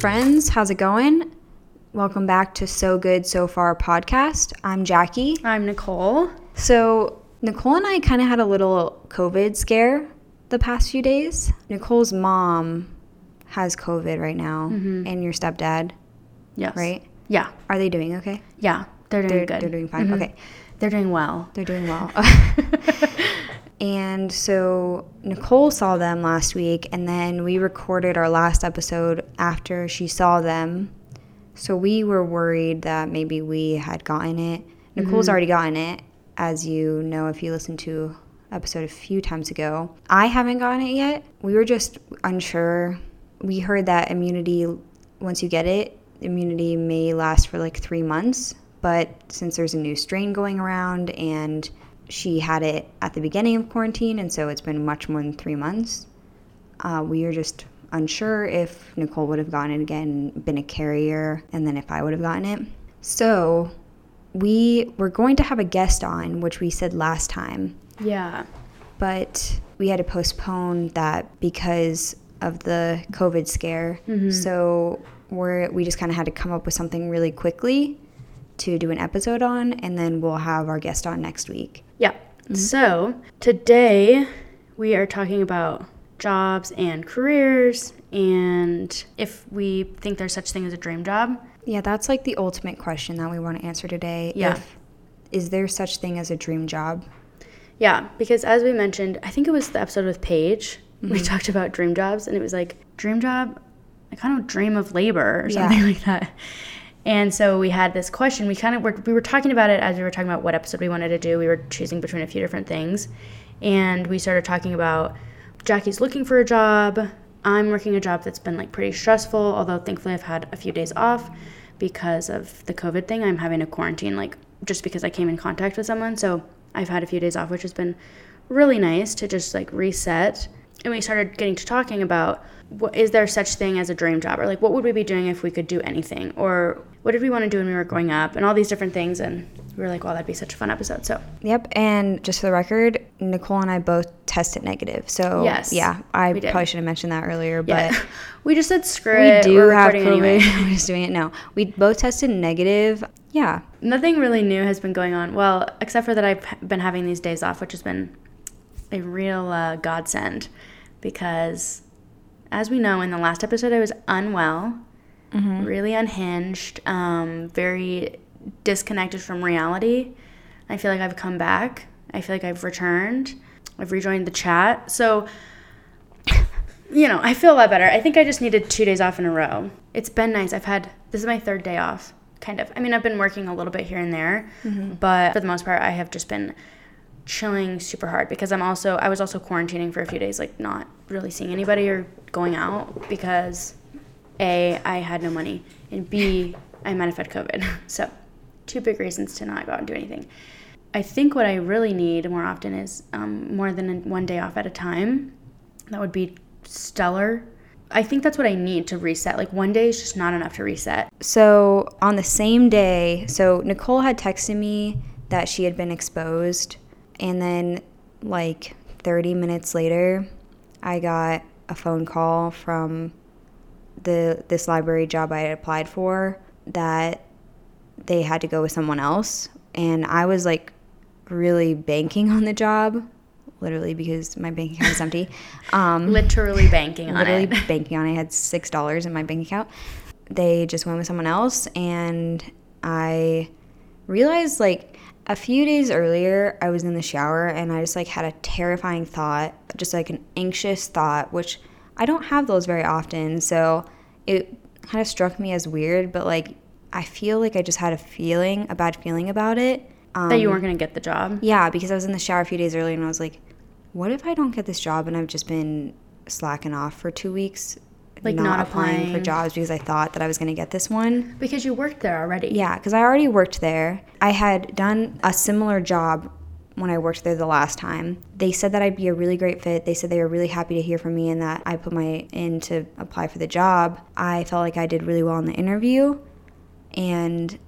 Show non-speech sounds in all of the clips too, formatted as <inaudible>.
friends. How's it going? Welcome back to So Good So Far podcast. I'm Jackie. I'm Nicole. So, Nicole and I kind of had a little COVID scare the past few days. Nicole's mom has COVID right now, and your stepdad, Yes. right? Yeah. Are they doing okay? Yeah. They're doing They're, good. they're doing fine. Mhm. Okay. They're doing well. They're doing well. <laughs> <laughs> and so Nicole saw them last week, and then we recorded our last episode after she saw them. So we were worried that maybe we had gotten it. Nicole's mm-hmm. already gotten it, as you know if you listened to episode a few times ago. I haven't gotten it yet. We were just unsure. We heard that immunity, once you get it, immunity may last for like three months. But since there's a new strain going around and she had it at the beginning of quarantine, and so it's been much more than three months, uh, we are just unsure if Nicole would have gotten it again, been a carrier, and then if I would have gotten it. So we were going to have a guest on, which we said last time, Yeah. but we had to postpone that because of the COVID scare. So we're we just kind of had to come up with something really quickly to do an episode on, and then we'll have our guest on next week. Yeah. Mm-hmm. So today we are talking about jobs and careers and if we think there's such thing as a dream job. Yeah, that's like the ultimate question that we want to answer today. Yeah. If, is there such thing as a dream job? Yeah, because as we mentioned, I think it was the episode with Paige, we mm-hmm. talked about dream jobs and it was like dream job, I kind of dream of labor or Yeah. something <laughs> like that. And so we had this question. We kind of were, we were talking about it as we were talking about what episode we wanted to do. We were choosing between a few different things. And we started talking about Jackie's looking for a job. I'm working a job that's been like pretty stressful, although thankfully I've had a few days off because of the COVID thing. I'm having a quarantine like just because I came in contact with someone. So I've had a few days off, which has been really nice to just like reset. And we started getting to talking about what is there such thing as a dream job or like what would we be doing if we could do anything or what did we want to do when we were growing up and all these different things and we were like well that'd be such a fun episode so Yep. And just for the record, Nicole and I both tested negative. So Yes, yeah, I probably should have mentioned that earlier, yeah but <laughs> we just said screw we it do we're have COVID. anyway <laughs> We're just doing it. No, we both tested negative. Yeah. nothing really new has been going on well except for that i've been having these days off which has been a real uh, godsend because as we know in the last episode i was unwell really unhinged um, very disconnected from reality. I feel like i've come back. I feel like i've returned. I've rejoined the chat. So <laughs> you know i feel a lot better. I think i just needed two days off in a row. It's been nice. I've had this is my third day off kind of. I mean i've been working a little bit here and there but for the most part i have just been chilling super hard because i'm also i was also quarantining for a few days like not really seeing anybody or going out because a i had no money and b i might have had covid. <laughs> So two big reasons to not go out and do anything. I think what i really need more often is um, more than one day off at a time. That would be stellar. I think that's what i need to reset. Like one day is just not enough to reset. So on the same day, so Nicole had texted me that she had been exposed, and then like 30 minutes later, I got a phone call from the this library job I had applied for that they had to go with someone else, and I was like really banking on the job, literally because my bank account is empty. <laughs> Um, literally banking on literally it <laughs> banking on it. I had six dollars in my bank account. They just went with someone else, and I realized like a few days earlier, I was in the shower and I just like had a terrifying thought, just like an anxious thought, which I don't have those very often. So it kind of struck me as weird, but like I feel like I just had a feeling, a bad feeling about it. Um, that you weren't going to get the job yeah, because I was in the shower a few days earlier and I was like, what if I don't get this job and I've just been slacking off for two weeks? Like, not applying for jobs because I thought that I was going to get this one. because you worked there already Yeah, because I already worked there. I had done a similar job when I worked there the last time. They said that I'd be a really great fit. They said they were really happy to hear from me and that I put my in to apply for the job. I felt like I did really well in the interview. And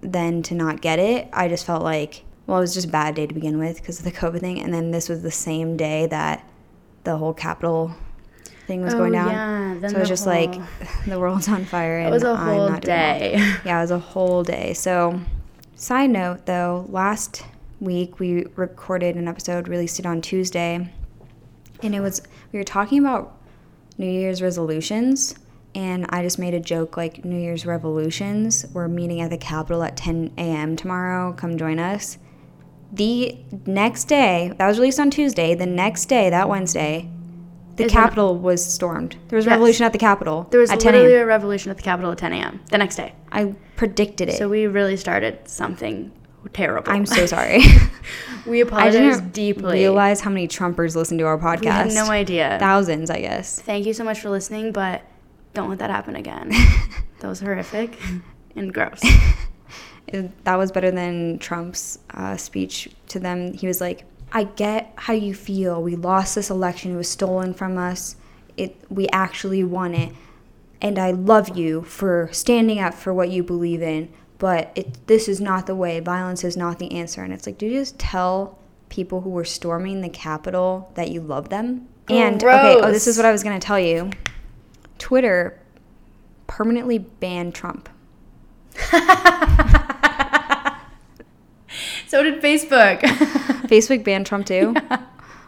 then to not get it, I just felt like, well, it was just a bad day to begin with because of the <laughs> COVID thing. And then this was the same day that the whole Capitol thing was going oh, down. Oh, yeah then So it was just like <laughs> the world's on fire. And it was a I'm whole not doing well. day. <laughs> Yeah, it was a whole day. So, side note though, last week we recorded an episode, released it on Tuesday, and it was we were talking about New Year's resolutions, and I just made a joke like New Year's revolutions. We're meeting at the Capitol at 10 a.m. tomorrow. Come join us. The next day, that was released on Tuesday. The next day, that Wednesday, the Is an- Capitol was stormed. There was a Yes. revolution at the Capitol There was at 10 literally a revolution at the Capitol at 10 a.m. the next day. I predicted it. So we really started something terrible. I'm so sorry. <laughs> we I apologize didn't deeply. realize how many Trumpers listen to our podcast. we had no idea. Thousands, I guess. Thank you so much for listening, but don't let that happen again. <laughs> that was horrific and gross. <laughs> That was better than Trump's uh, speech to them. He was like, "I get how you feel. We lost this election. It was stolen from us. It we actually won it, and I love you for standing up for what you believe in. But it this is not the way. Violence is not the answer." And it's like, do you just tell people who were storming the Capitol that you love them? And okay, oh, this is what I was gonna tell you. Twitter permanently banned Trump. <laughs> so did Facebook. <laughs> Facebook banned Trump too?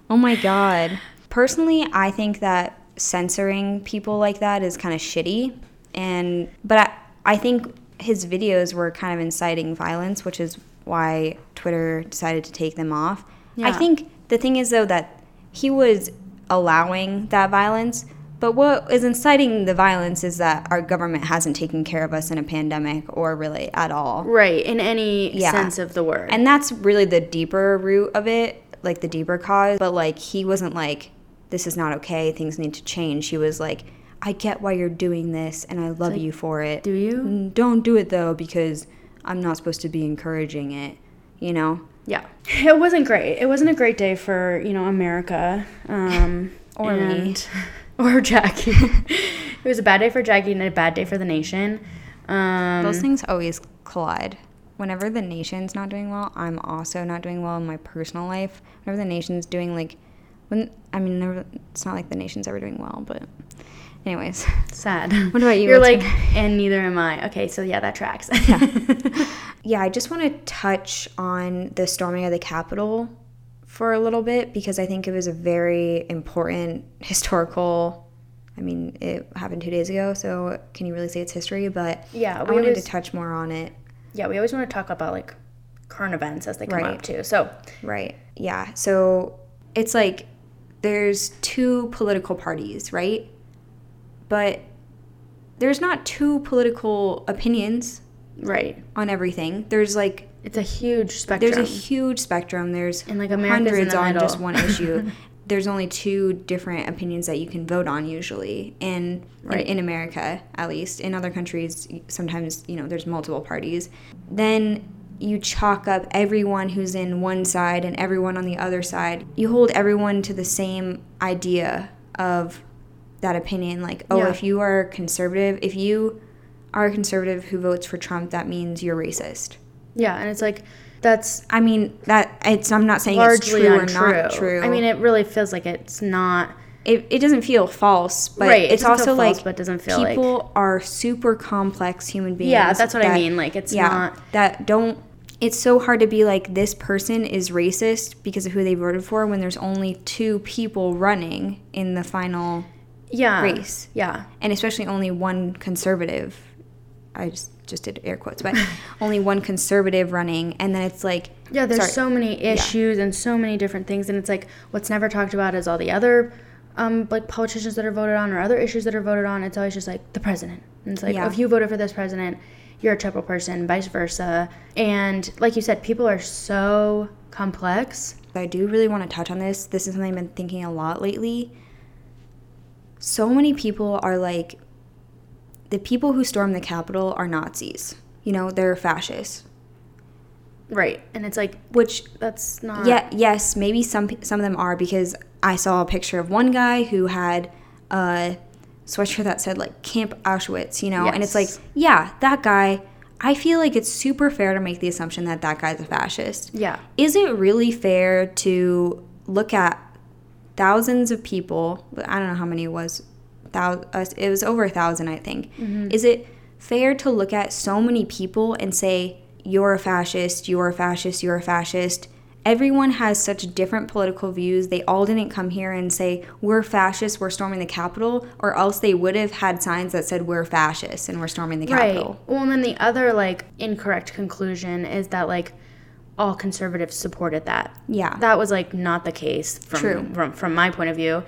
Oh my god. Personally, I think that censoring people like that is kind of shitty. And but I, I think his videos were kind of inciting violence, which is why Twitter decided to take them off. I think the thing is though that he was allowing that violence, but what is inciting the violence is that our government hasn't taken care of us in a pandemic or really at all. right, in any Yeah. sense of the word. And that's really the deeper root of it, like the deeper cause. But like he wasn't like, this is not okay, things need to change. He was like, I get why you're doing this and I love like, you for it. do you? "Mm, Don't do it though because I'm not supposed to be encouraging it, you know? yeah. It wasn't great. It wasn't a great day for, you know, America. Um, <laughs> Or me. <laughs> <laughs> Or Jackie. <laughs> it was a bad day for Jackie and a bad day for the nation. Um, Those things always collide. Whenever the nation's not doing well, I'm also not doing well in my personal life. Whenever the nation's doing like, when I mean, never, it's not like the nation's ever doing well, but anyways. sad. <laughs> What about you? You're What's like, and neither am I. Okay, so yeah, that tracks. yeah. Yeah, I just want to touch on the storming of the Capitol for a little bit because I think it was a very important historical. I mean, it happened two days ago, so can you really say it's history? But Yeah, I we wanted always- to touch more on it. yeah, we always want to talk about like current events as they come Right. up too. So Right. Yeah. So it's like there's two political parties, right? But there's not two political opinions right, on everything. There's like it's a huge spectrum. There's a huge spectrum. There's And, like, America's hundreds on middle. just one issue. <laughs> There's only two different opinions that you can vote on usually, in, Right. in in America at least. In other countries, sometimes you know there's multiple parties. Then you chalk up everyone who's in one side and everyone on the other side. You hold everyone to the same idea of that opinion. Like, oh, Yeah. if you are conservative, if you are a conservative who votes for Trump, that means you're racist. Yeah, and it's like that's I mean that it's. I'm not saying it's true untrue. or not true. I mean, it really feels like it's not. it, it doesn't feel false, but Right, it's feel also false, like but doesn't feel like- people are super complex human beings. Yeah, that's what I mean. Like it's yeah, not. that don't. It's so hard to be like this person is racist because of who they voted for when there's only two people running in the final, Yeah. race. Yeah. and especially only one conservative. I just just did air quotes, but <laughs> only one conservative running, and then it's like Yeah, there's sorry. so many issues and so many different things, and it's like what's never talked about is all the other, um, like politicians that are voted on or other issues that are voted on. It's always just like the president, and it's like Yeah. if you voted for this president, you're a triple person, vice versa. And like you said, people are so complex. I do really want to touch on this. This is something I've been thinking a lot lately. So many people are like, the people who stormed the Capitol are Nazis. You know, they're fascists. Right, and it's like Which, that's not. yeah, yes, maybe some some of them are because I saw a picture of one guy who had a sweatshirt that said like Camp Auschwitz. You know, and it's like, yeah, that guy. I feel like it's super fair to make the assumption that that guy's a fascist. Yeah. is it really fair to look at thousands of people i don't know how many it was thou- uh, it was over a thousand, I think. Is it fair to look at so many people and say you're a fascist, you're a fascist, you're a fascist? Everyone has such different political views. They all didn't come here and say we're fascists, we're storming the Capitol, or else they would have had signs that said we're fascists and we're storming the Capitol. Right. Well, and then the other like incorrect conclusion is that like all conservatives supported that. Yeah. That was like not the case from True. from from my point of view.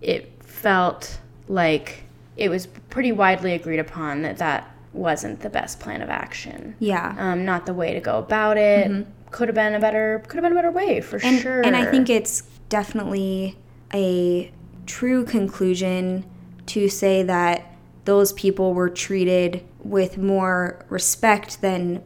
It felt like it was pretty widely agreed upon that that wasn't the best plan of action. yeah. Um, not the way to go about it. Could have been a better could have been a better way for and, sure. And I think it's definitely a true conclusion to say that those people were treated with more respect than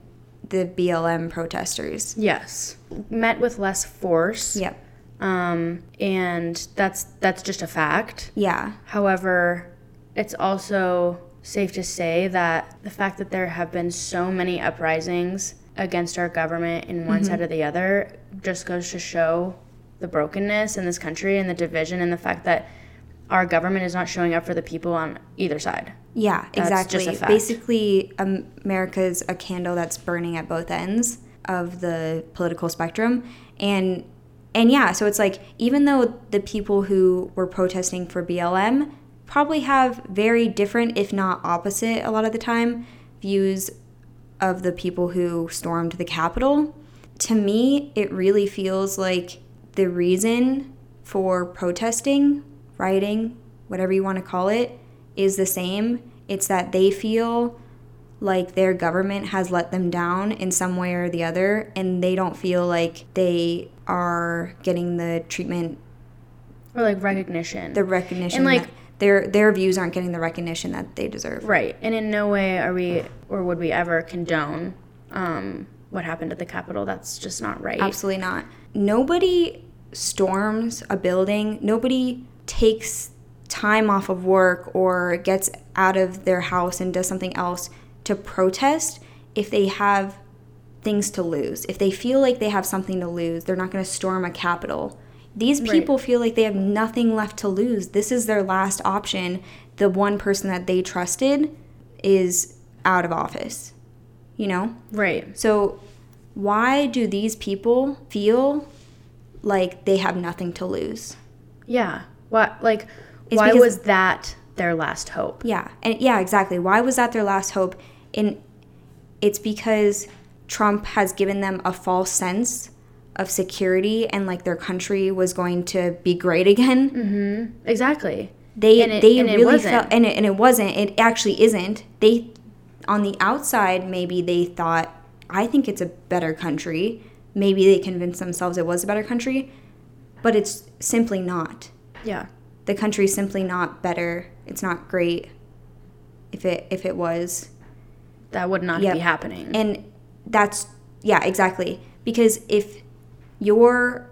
the BLM protesters. yes, met with less force. Yep. Um, and that's that's just a fact. Yeah. However, it's also safe to say that the fact that there have been so many uprisings against our government in one side or the other just goes to show the brokenness in this country and the division and the fact that our government is not showing up for the people on either side. Yeah, That's exactly. just a fact. Basically, um, America's a candle that's burning at both ends of the political spectrum, and and yeah, so it's like even though the people who were protesting for BLM probably have very different, if not opposite, a lot of the time, views of the people who stormed the Capitol. To me, it really feels like the reason for protesting, rioting, whatever you want to call it, is the same. It's that they feel like their government has let them down in some way or the other, and they don't feel like they are getting the treatment, Or like recognition. the recognition, And, like- their their views aren't getting the recognition that they deserve. right. And in no way are we or would we ever condone um, what happened at the Capitol. That's just not right. Absolutely not. Nobody storms a building. Nobody takes time off of work or gets out of their house and does something else to protest if they have things to lose. If they feel like they have something to lose, they're not going to storm a capitol. These Right. people feel like they have nothing left to lose. This is their last option. The one person that they trusted is out of office. You know? Right. So, why do these people feel like they have nothing to lose? Yeah. What like It's why was that their last hope? Yeah, and yeah, exactly. Why was that their last hope? And it's because Trump has given them a false sense of security and like their country was going to be great again. Mm-hmm. Exactly. They And it- they really felt and it, and it wasn't. It actually isn't. They on the outside maybe they thought I think it's a better country. Maybe they convinced themselves it was a better country, but it's simply not. Yeah. The country's simply not better. It's not great. If it if it was, That would not Yep. be happening. and that's yeah exactly because if your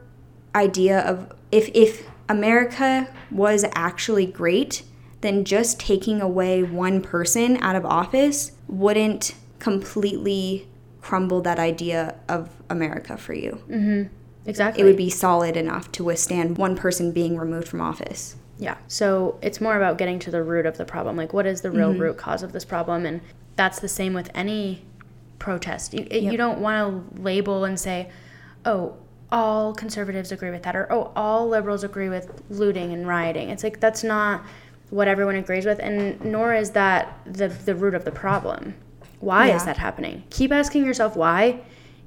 idea of if if america was actually great then just taking away one person out of office wouldn't completely crumble that idea of america for you Mhm. exactly. it would be solid enough to withstand one person being removed from office Yeah. So it's more about getting to the root of the problem. Like, what is the real root cause of this problem? And that's the same with any protest. You, it- you don't want to label and say, oh, all conservatives agree with that, or oh, all liberals agree with looting and rioting. It's like that's not what everyone agrees with, and nor is that the, the root of the problem. Why is that happening? Keep asking yourself why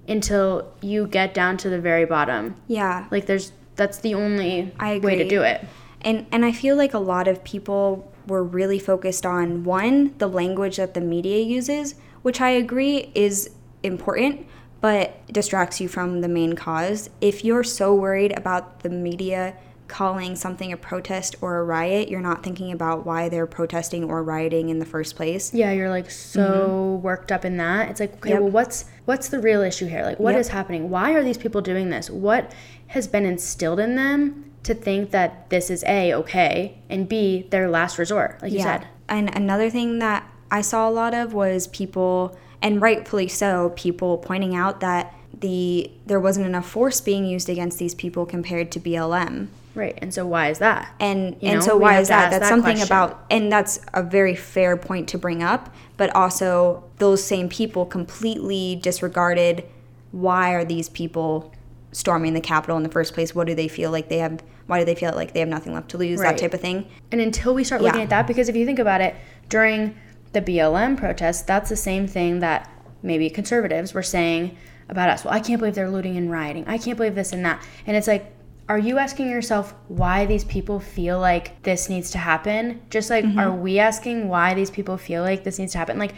until you get down to the very bottom. yeah Like, there's that's the only I way to do it. And and I feel like a lot of people were really focused on one, the language that the media uses, which I agree is important, but distracts you from the main cause. If you're so worried about the media calling something a protest or a riot, you're not thinking about why they're protesting or rioting in the first place. Yeah, you're like so worked up in that. It's like, okay, Mm-hmm. Yep. well, what's what's the real issue here? Like, what is Yep. happening? Why are these people doing this? What has been instilled in them to think that this is a okay and b their last resort? Like you said. And another thing that I saw a lot of was people, and rightfully so, people pointing out that the there wasn't enough force being used against these people compared to BLM. Right. And so why is that? And You and know, so why is that? That's that something question. about and that's a very fair point to bring up, but also those same people completely disregarded why are these people storming the Capitol in the first place? What do they feel like they have why do they feel like they have nothing left to lose? Right. That type of thing. And until we start looking at that, because if you think about it, during the BLM protests, that's the same thing that maybe conservatives were saying about us. Well, I can't believe they're looting and rioting. I can't believe this and that. And it's like, are you asking yourself why these people feel like this needs to happen? Just like, are mm-hmm. we asking why these people feel like this needs to happen? Like,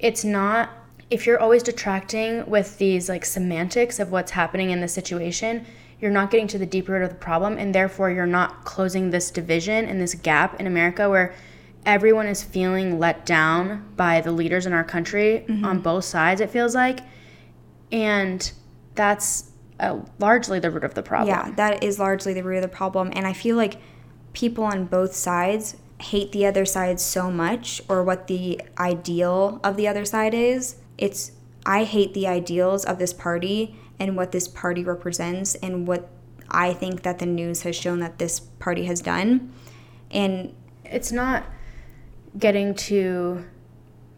it's not if you're always detracting with these like semantics of what's happening in the situation you're not getting to the deep root of the problem and therefore you're not closing this division and this gap in america where everyone is feeling let down by the leaders in our country on both sides it feels like and that's uh, largely the root of the problem Yeah, that is largely the root of the problem. And I feel like people on both sides hate the other side so much or what the ideal of the other side is. It's, I hate the ideals of this party and what this party represents and what I think that the news has shown that this party has done. And it's not getting to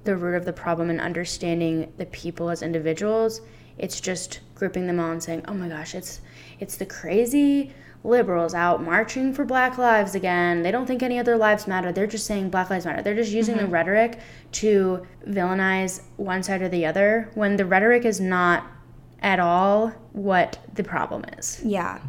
the root of the problem and understanding the people as individuals it's just grouping them all and saying oh my gosh it's it's the crazy liberals out marching for black lives again they don't think any other lives matter they're just saying black lives matter they're just using the mm-hmm. rhetoric to villainize one side or the other when the rhetoric is not at all what the problem is Yeah,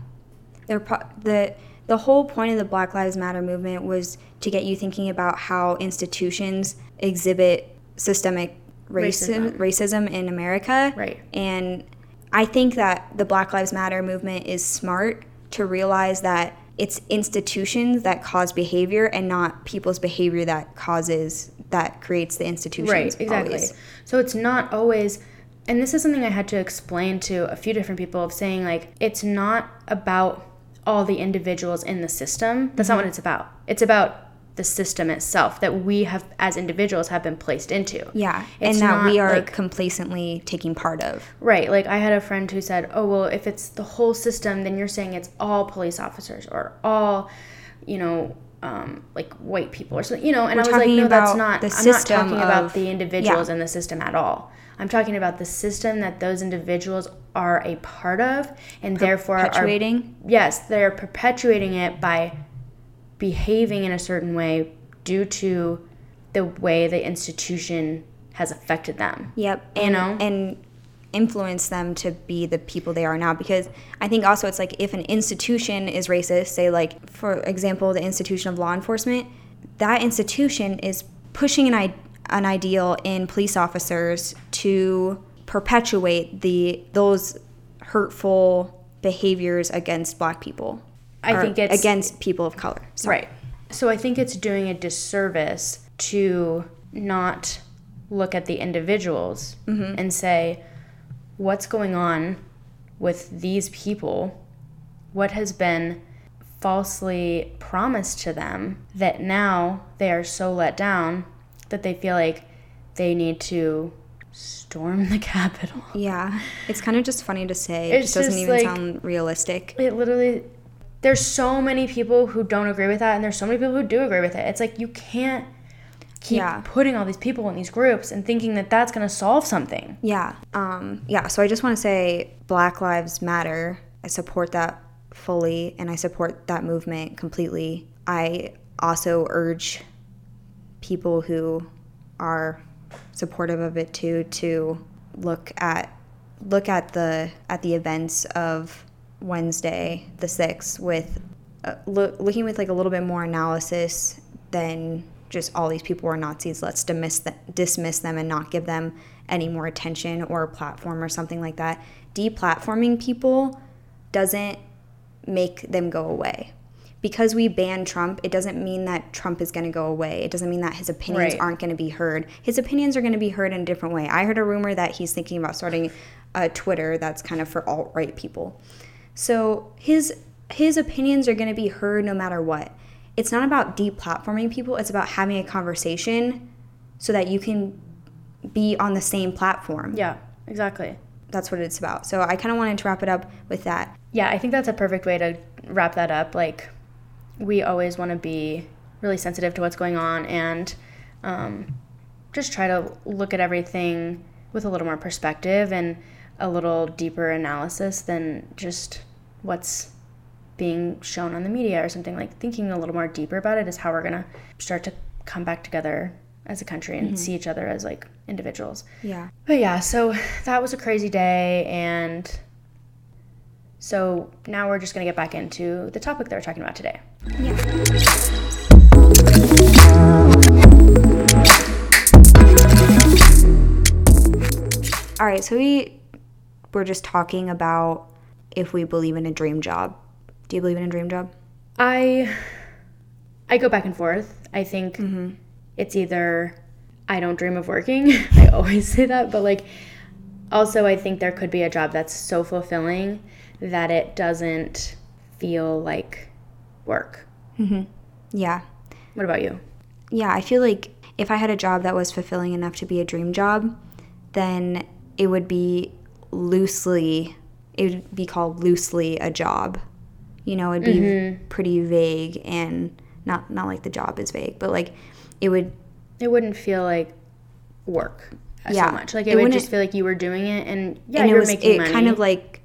They're pro- the the whole point of the Black Lives Matter movement was to get you thinking about how institutions exhibit systemic racism, Racism. racism in America. Right. And I think that the Black Lives Matter movement is smart to realize that it's institutions that cause behavior and not people's behavior that causes that creates the institutions. Right, exactly. always. So it's not always and this is something I had to explain to a few different people of saying like it's not about all the individuals in the system. That's not what mm-hmm. it's about. It's about the system itself that we have as individuals have been placed into. Yeah, It's and that we are like- complacently taking part of. Right. Like I had a friend who said, "Oh, well, if it's the whole system, then you're saying it's all police officers or all, you know, um, like white people or something, you know." And We're I was like, "No, that's not the I'm not talking about the individuals yeah. in the system at all. I'm talking about the system that those individuals are a part of, and therefore are Perpetuating. yes, they're perpetuating it by behaving in a certain way due to the way the institution has affected them. Yep. You And, know? and influence them to be the people they are now. Because I think also it's like if an institution is racist, say like for example the institution of law enforcement, that institution is pushing an I- an ideal in police officers to perpetuate the those hurtful behaviors against black people. I think it's against people of color. Sorry. Right. So I think it's doing a disservice to not look at the individuals mm-hmm. and say, what's going on with these people? What has been falsely promised to them that now they are so let down that they feel like they need to storm the <laughs> Capitol? Yeah. It's kind of just funny to say. It It's just doesn't even like- sound realistic. It literally there's so many people who don't agree with that and there's so many people who do agree with it. It's like you can't keep Yeah. putting all these people in these groups and thinking that that's going to solve something. Yeah. Um, yeah. So I just want to say Black Lives Matter. I support that fully and I support that movement completely. I also urge people who are supportive of it too to look at look at the at the events of Wednesday the 6th with uh, loo- looking with like a little bit more analysis than just all these people are Nazis. Let's dismiss th- dismiss them and not give them any more attention or a platform or something like that. Deplatforming people doesn't make them go away. Because we ban Trump, it doesn't mean that Trump is going to go away. It doesn't mean that his opinions Right. aren't going to be heard. His opinions are going to be heard in a different way. I heard a rumor that he's thinking about starting a Twitter that's kind of for alt right people. So his his opinions are going to be heard no matter what. It's not about deplatforming people. It's about having a conversation so that you can be on the same platform. Yeah, exactly. That's what it's about. So I kind of wanted to wrap it up with that. Yeah, I think that's a perfect way to wrap that up, like we always want to be really sensitive to what's going on and um, just try to look at everything with a little more perspective and a little deeper analysis than just what's being shown on the media or something like thinking a little more deeper about it is how we're going to start to come back together as a country and mm-hmm. see each other as like individuals. Yeah. But yeah, so that was a crazy day and so now we're just going to get back into the topic that we're talking about today. Yeah. <laughs> All right, so we were just talking about if we believe in a dream job. Do you believe in a dream job? I I go back and forth. I think mm-hmm. it's either I don't dream of working. <laughs> I always say that, but like also I think there could be a job that's so fulfilling that it doesn't feel like work. Mm-hmm. Yeah. What about you? Yeah, I feel like if I had a job that was fulfilling enough to be a dream job, then it would be loosely, it would be called loosely a job. You know, it'd be mm-hmm. pretty vague and not not like the job is vague, but like it would. It wouldn't feel like work yeah. so much. Like it, it would just feel like you were doing it, and yeah, and you were was, making it money. kind of like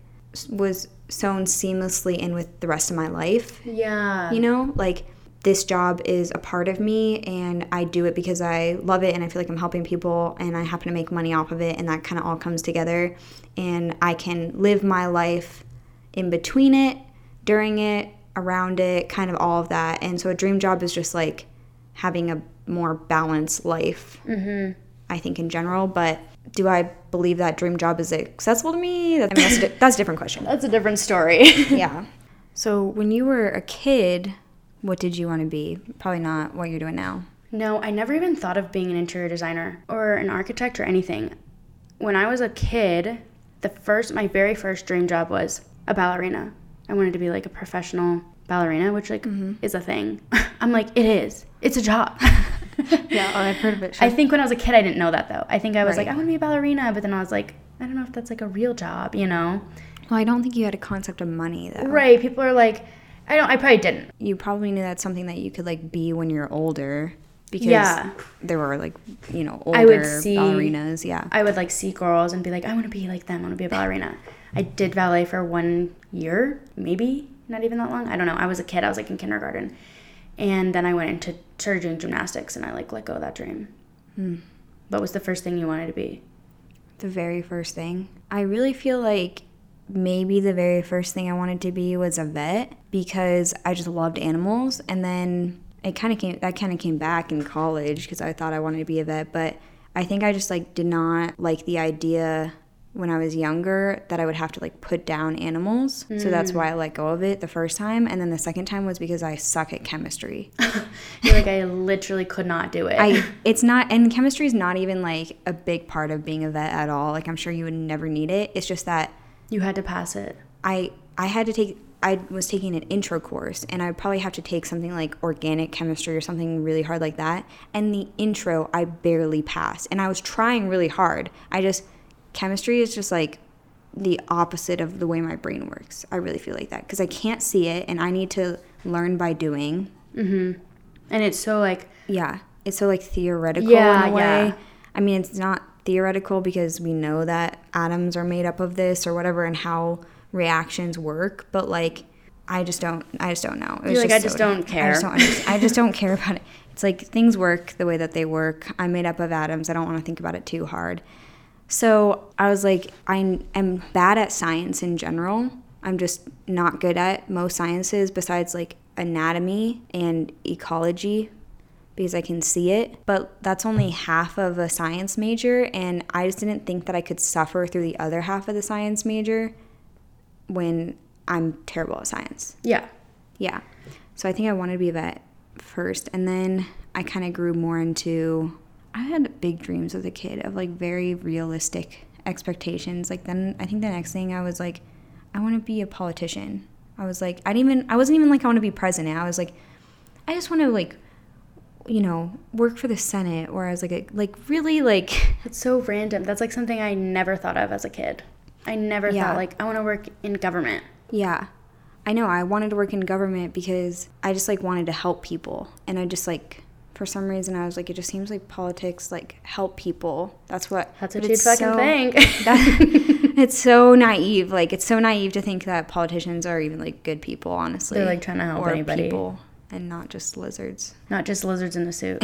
was sewn seamlessly in with the rest of my life. Yeah. You know, like this job is a part of me and I do it because I love it and I feel like I'm helping people and I happen to make money off of it and that kind of all comes together and I can live my life in between it, during it, around it, kind of all of that. And so a dream job is just like having a more balanced life. hmm I think in general, but do I believe that dream job is accessible to me? I mean, that's, a, that's a different question. that's a different story. yeah. <laughs> So when you were a kid, what did you want to be? Probably not what you're doing now. No, I never even thought of being an interior designer or an architect or anything. When I was a kid, the first my very first dream job was a ballerina. I wanted to be like a professional ballerina, which like mm-hmm. is a thing. <laughs> I'm like, it is. It's a job. <laughs> yeah, oh, I've heard of it. Sure. I think when I was a kid, I didn't know that though. I think I was right. like, I want to be a ballerina, but then I was like, I don't know if that's like a real job, you know? Well, I don't think you had a concept of money though. Right. People are like, I don't. I probably didn't. You probably knew that's something that you could like be when you're older. Because yeah. there were like, you know, older I would see, ballerinas. Yeah. I would like see girls and be like, I want to be like them. I want to be a ballerina. I did ballet for one year, maybe not even that long. I don't know. I was a kid. I was like in kindergarten, and then I went into started doing gymnastics, and I like let go of that dream. Hmm. What was the first thing you wanted to be? The very first thing. I really feel like maybe the very first thing I wanted to be was a vet because I just loved animals. And then it kind of came, that kind of came back in college because I thought I wanted to be a vet. But I think I just like did not like the idea when I was younger that I would have to like put down animals. Mm. So that's mm. why I let go of it the first time. And then the second time was because I suck at chemistry. <laughs> Like, I literally could not do it. I, <laughs> it's not, and chemistry is not even like a big part of being a vet at all. Like, I'm sure you would never need it. It's just that you had to pass it. I I had to take I was taking an intro course and I'd probably have to take something like organic chemistry or something really hard like that. And the intro I barely passed. And I was trying really hard. I just chemistry is just like the opposite of the way my brain works. I really feel like that because I can't see it and I need to learn by doing. Mhm. And it's so like yeah, it's so like theoretical yeah, in a way. Yeah. I mean, it's not theoretical because we know that atoms are made up of this or whatever and how reactions work but like i just don't i just don't know. You're like just i just so don't care I just don't, I just <laughs> don't care about it. It's like things work the way that they work. I'm made up of atoms. I don't want to think about it too hard. So i was like i am bad at science in general. I'm just not good at most sciences besides like anatomy and ecology because I can see it, but that's only half of a science major, and I just didn't think that I could suffer through the other half of the science major when I'm terrible at science. Yeah. Yeah. So I think I wanted to be a vet first, and then I kind of grew more into. I had big dreams as a kid of like very realistic expectations. Like then I think the next thing I was like, I want to be a politician. I was like, I didn't even. I wasn't even like I want to be president. I was like, I just want to like you know, work for the Senate, or I was like, like really like. <laughs> It's so random. That's like something I never thought of as a kid. I never yeah. thought like I want to work in government. Yeah, I know I wanted to work in government because I just like wanted to help people, and I just like for some reason I was like, it just seems like politics like help people. That's what. That's what it's fucking so- think. <laughs> that- <laughs> it's so naive. Like it's so naive to think that politicians are even like good people. Honestly, They're, like, trying to help or anybody. people, and not just lizards. <laughs> Not just lizards in a suit.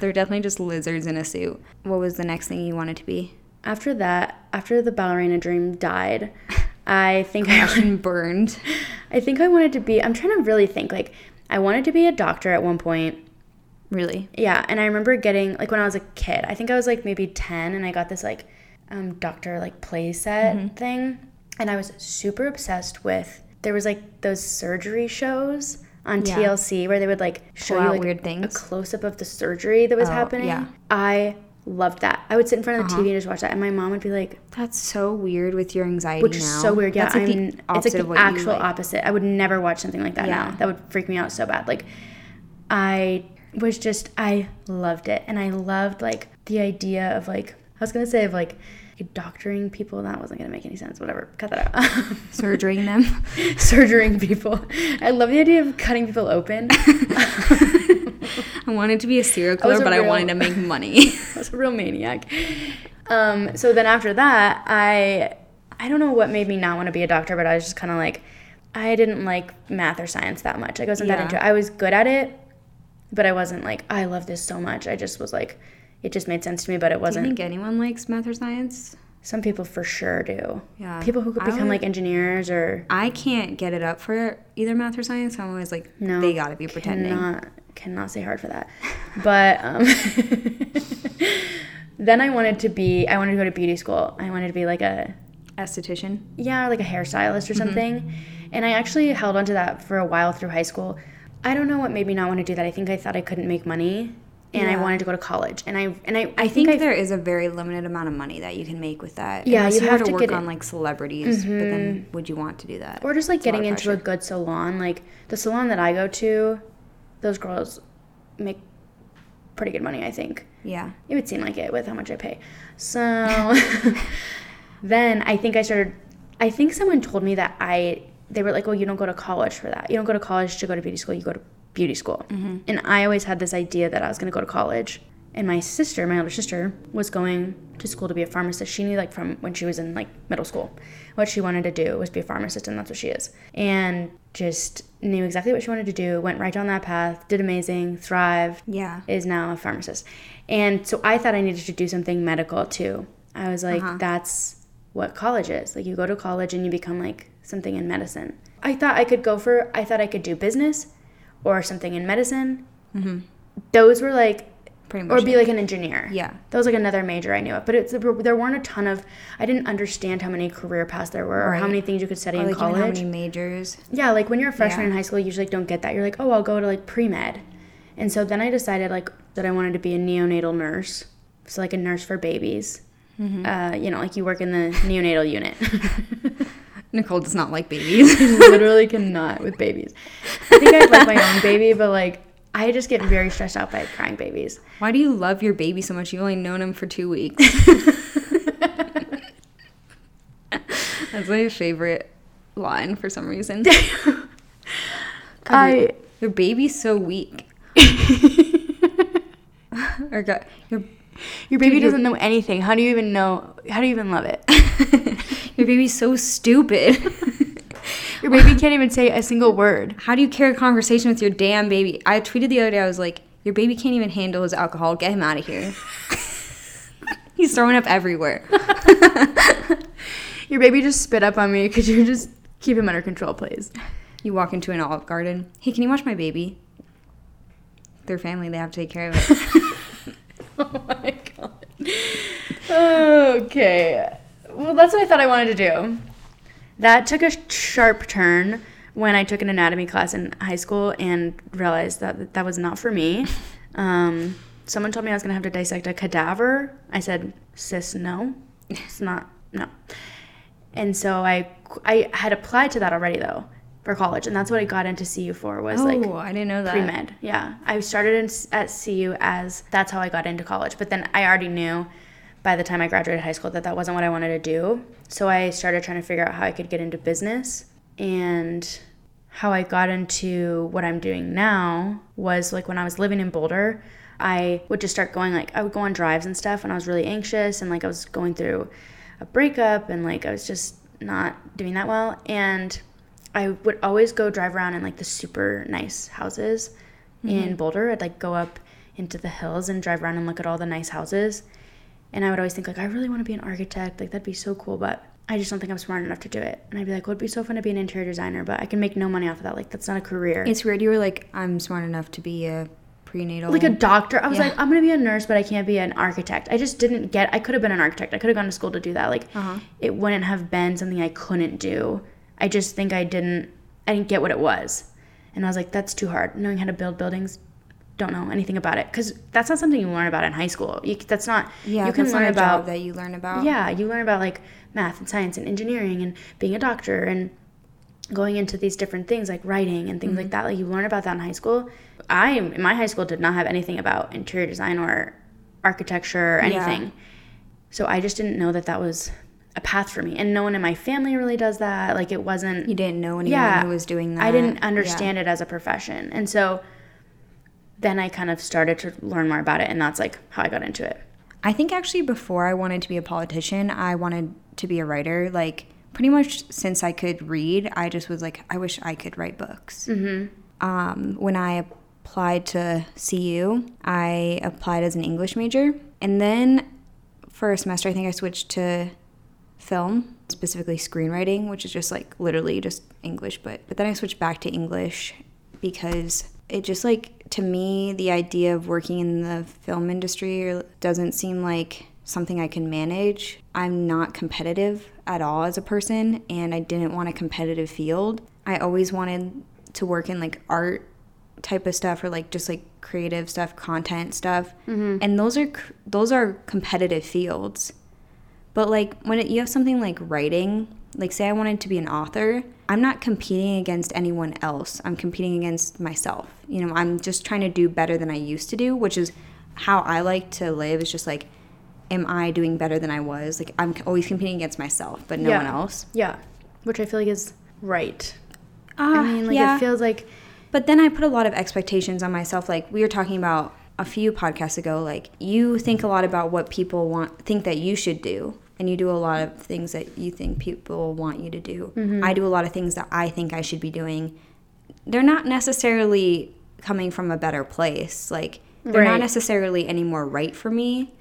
They're definitely just lizards in a suit. What was the next thing you wanted to be? after that, after the ballerina dream died, <laughs> I think I and <laughs> burned. I think I wanted to be. I'm trying to really think. Like, I wanted to be a doctor at one point. Really? Yeah, and I remember getting like when I was a kid. I think I was like maybe ten, and I got this like um, doctor like play set Mm-hmm. thing, and I was super obsessed with. There was like those surgery shows on Yeah. TLC where they would like show Pull you like weird a close up of the surgery that was Oh, happening. yeah. I loved that. I would sit in front of the Uh-huh. TV and just watch that, and my mom would be like, That's so weird with your anxiety which now. is so weird. Yeah, That's like I the mean, it's like the actual like. opposite. I would never watch something like that Yeah. now. That would freak me out so bad. Like, I was just, I loved it, and I loved like the idea of like, I was gonna say of like doctoring people. That wasn't gonna make any sense. Whatever, cut that out. <laughs> Surgering them. Surgering people. I love the idea of cutting people open. <laughs> <laughs> I wanted to be a serial killer, a but I wanted to make money. I was a real maniac. Um, so then after that, I I don't know what made me not want to be a doctor, but I was just kind of like I didn't like math or science that much. I wasn't that into it. I was good at it, but I wasn't like I love this so much. I just was like it just made sense to me, but it wasn't. Do you think anyone likes math or science? Some people for sure do. Yeah. People who could become would- like engineers or I can't get it up for either math or science. I'm always like, no, they gotta be pretending. Cannot cannot say hard for that. But um, <laughs> then I wanted to be. I wanted to go to beauty school. I wanted to be like a Esthetician. yeah, like a hairstylist or something. And I actually held on to that for a while through high school. I don't know what made me not want to do that. I think I thought I couldn't make money and I wanted to go to college. And I and I, I, I think, think there is a very limited amount of money that you can make with that. Yeah, you you have have to work on like celebrities, but mm-hmm. then would you want to do that? or just like It's getting of into a good salon. Like the salon that I go to, those girls make pretty good money, I think. Yeah. It would seem like it with how much I pay. So <laughs> then I think I started I think someone told me that I they were like, "Well, you don't go to college for that. You don't go to college to go to beauty school. You go to beauty school." And I always had this idea that I was going to go to college. And my sister, my older sister, was going to school to be a pharmacist. She knew like from when she was in like middle school what she wanted to do was be a pharmacist and that's what she is. And just knew exactly what she wanted to do, went right down that path, did amazing, thrived, Yeah. is now a pharmacist. And so I thought I needed to do something medical too. I was like, Uh-huh. that's what college is. Like you go to college and you become like something in medicine. I thought I could go for, I thought I could do business or something in medicine. Those were like, Pretty or be it. like an engineer. Yeah. That was like another major I knew of. But it's, there weren't a ton of, I didn't understand how many career paths there were or how many things you could study or in like college. how many majors. Yeah, like when you're a freshman Yeah. in high school, you usually like don't get that. You're like, oh, I'll go to like pre med, and so then I decided like that I wanted to be a neonatal nurse, so like a nurse for babies. Mm-hmm. Uh, you know, like you work in the neonatal unit. <laughs> <laughs> Nicole does not like babies. <laughs> Literally cannot with babies. I think I'd like my own <laughs> baby, but like I just get very stressed out by crying babies. Why do you love your baby so much? You've only known him for two weeks. <laughs> That's my favorite line for some reason. I Your baby's so weak. or got your your baby Dude, doesn't know anything. How do you even know? How do you even love it? <laughs> your baby's so stupid. <laughs> Your baby can't even say a single word. How do you carry a conversation with your damn baby? I tweeted the other day. I was like, your baby can't even handle his alcohol. Get him out of here. <laughs> He's throwing up everywhere. Your baby just spit up on me. Could you just keep him under control, please? You walk into an Olive Garden. Hey, can you watch my baby? Their family, they have to take care of it. Oh. Okay. Well, that's what I thought I wanted to do. That took a sharp turn when I took an anatomy class in high school and realized that that was not for me. <laughs> Um, someone told me I was going to have to dissect a cadaver. I said, sis, no. It's not, no. And so I, I had applied to that already, though, for college. And that's what I got into CU for was oh, like I didn't know that. pre med. Yeah, I started in, at CU as that's how I got into college. But then I already knew by the time I graduated high school that that wasn't what I wanted to do. So I started trying to figure out how I could get into business, and how I got into what I'm doing now was like when I was living in Boulder, I would just start going like I would go on drives and stuff when I was really anxious and like I was going through a breakup and like I was just not doing that well and I would always go drive around in like the super nice houses in mm-hmm. Boulder. I'd like go up into the hills and drive around and look at all the nice houses. And I would always think like I really want to be an architect. Like that'd be so cool, but I just don't think I'm smart enough to do it. And I'd be like, well, it'd be so fun to be an interior designer, but I can make no money off of that. Like that's not a career. It's weird. You were like, I'm smart enough to be a prenatal. like a doctor. I was Yeah. like, I'm gonna be a nurse, but I can't be an architect. I just didn't get. I could have been an architect. I could have gone to school to do that. Like, Uh-huh. it wouldn't have been something I couldn't do. I just think I didn't. I didn't get what it was, and I was like, that's too hard. Knowing how to build buildings, don't know anything about it because that's not something you learn about in high school. You, that's not. yeah, you can learn about job that you learn about. yeah, you learn about like math and science and engineering and being a doctor and going into these different things like writing and things Mm-hmm. like that. Like you learn about that in high school. I in my high school did not have anything about interior design or architecture or Yeah. anything. So I just didn't know that that was a path for me. And no one in my family really does that. Like it wasn't You didn't know anyone Yeah, who was doing that. I didn't Yeah. understand it as a profession. And so then I kind of started to learn more about it and that's like how I got into it. I think actually before I wanted to be a politician, I wanted to be a writer. Like pretty much since I could read, I just was like, I wish I could write books. Mm-hmm. Um, when I applied to CU, I applied as an English major, and then for a semester, I think I switched to film, specifically screenwriting, which is just like literally just English. But but then I switched back to English because it just like to me the idea of working in the film industry doesn't seem like something I can manage. I'm not competitive at all as a person and I didn't want a competitive field. I always wanted to work in like art type of stuff or like just like creative stuff, content stuff. Mm-hmm. And those are those are competitive fields. But like when it, you have something like writing, like say I wanted to be an author, I'm not competing against anyone else. I'm competing against myself. You know, I'm just trying to do better than I used to do, which is how I like to live. Is just like, am I doing better than I was? Like I'm always competing against myself, but no Yeah. one else. Yeah. Which I feel like is right. Uh, I mean, like it feels like But then I put a lot of expectations on myself. Like we were talking about a few podcasts ago. Like you think a lot about what people want, think that you should do, and you do a lot of things that you think people want you to do. Mm-hmm. I do a lot of things that I think I should be doing. They're not necessarily coming from a better place. Like they're Right. not necessarily any more right for me.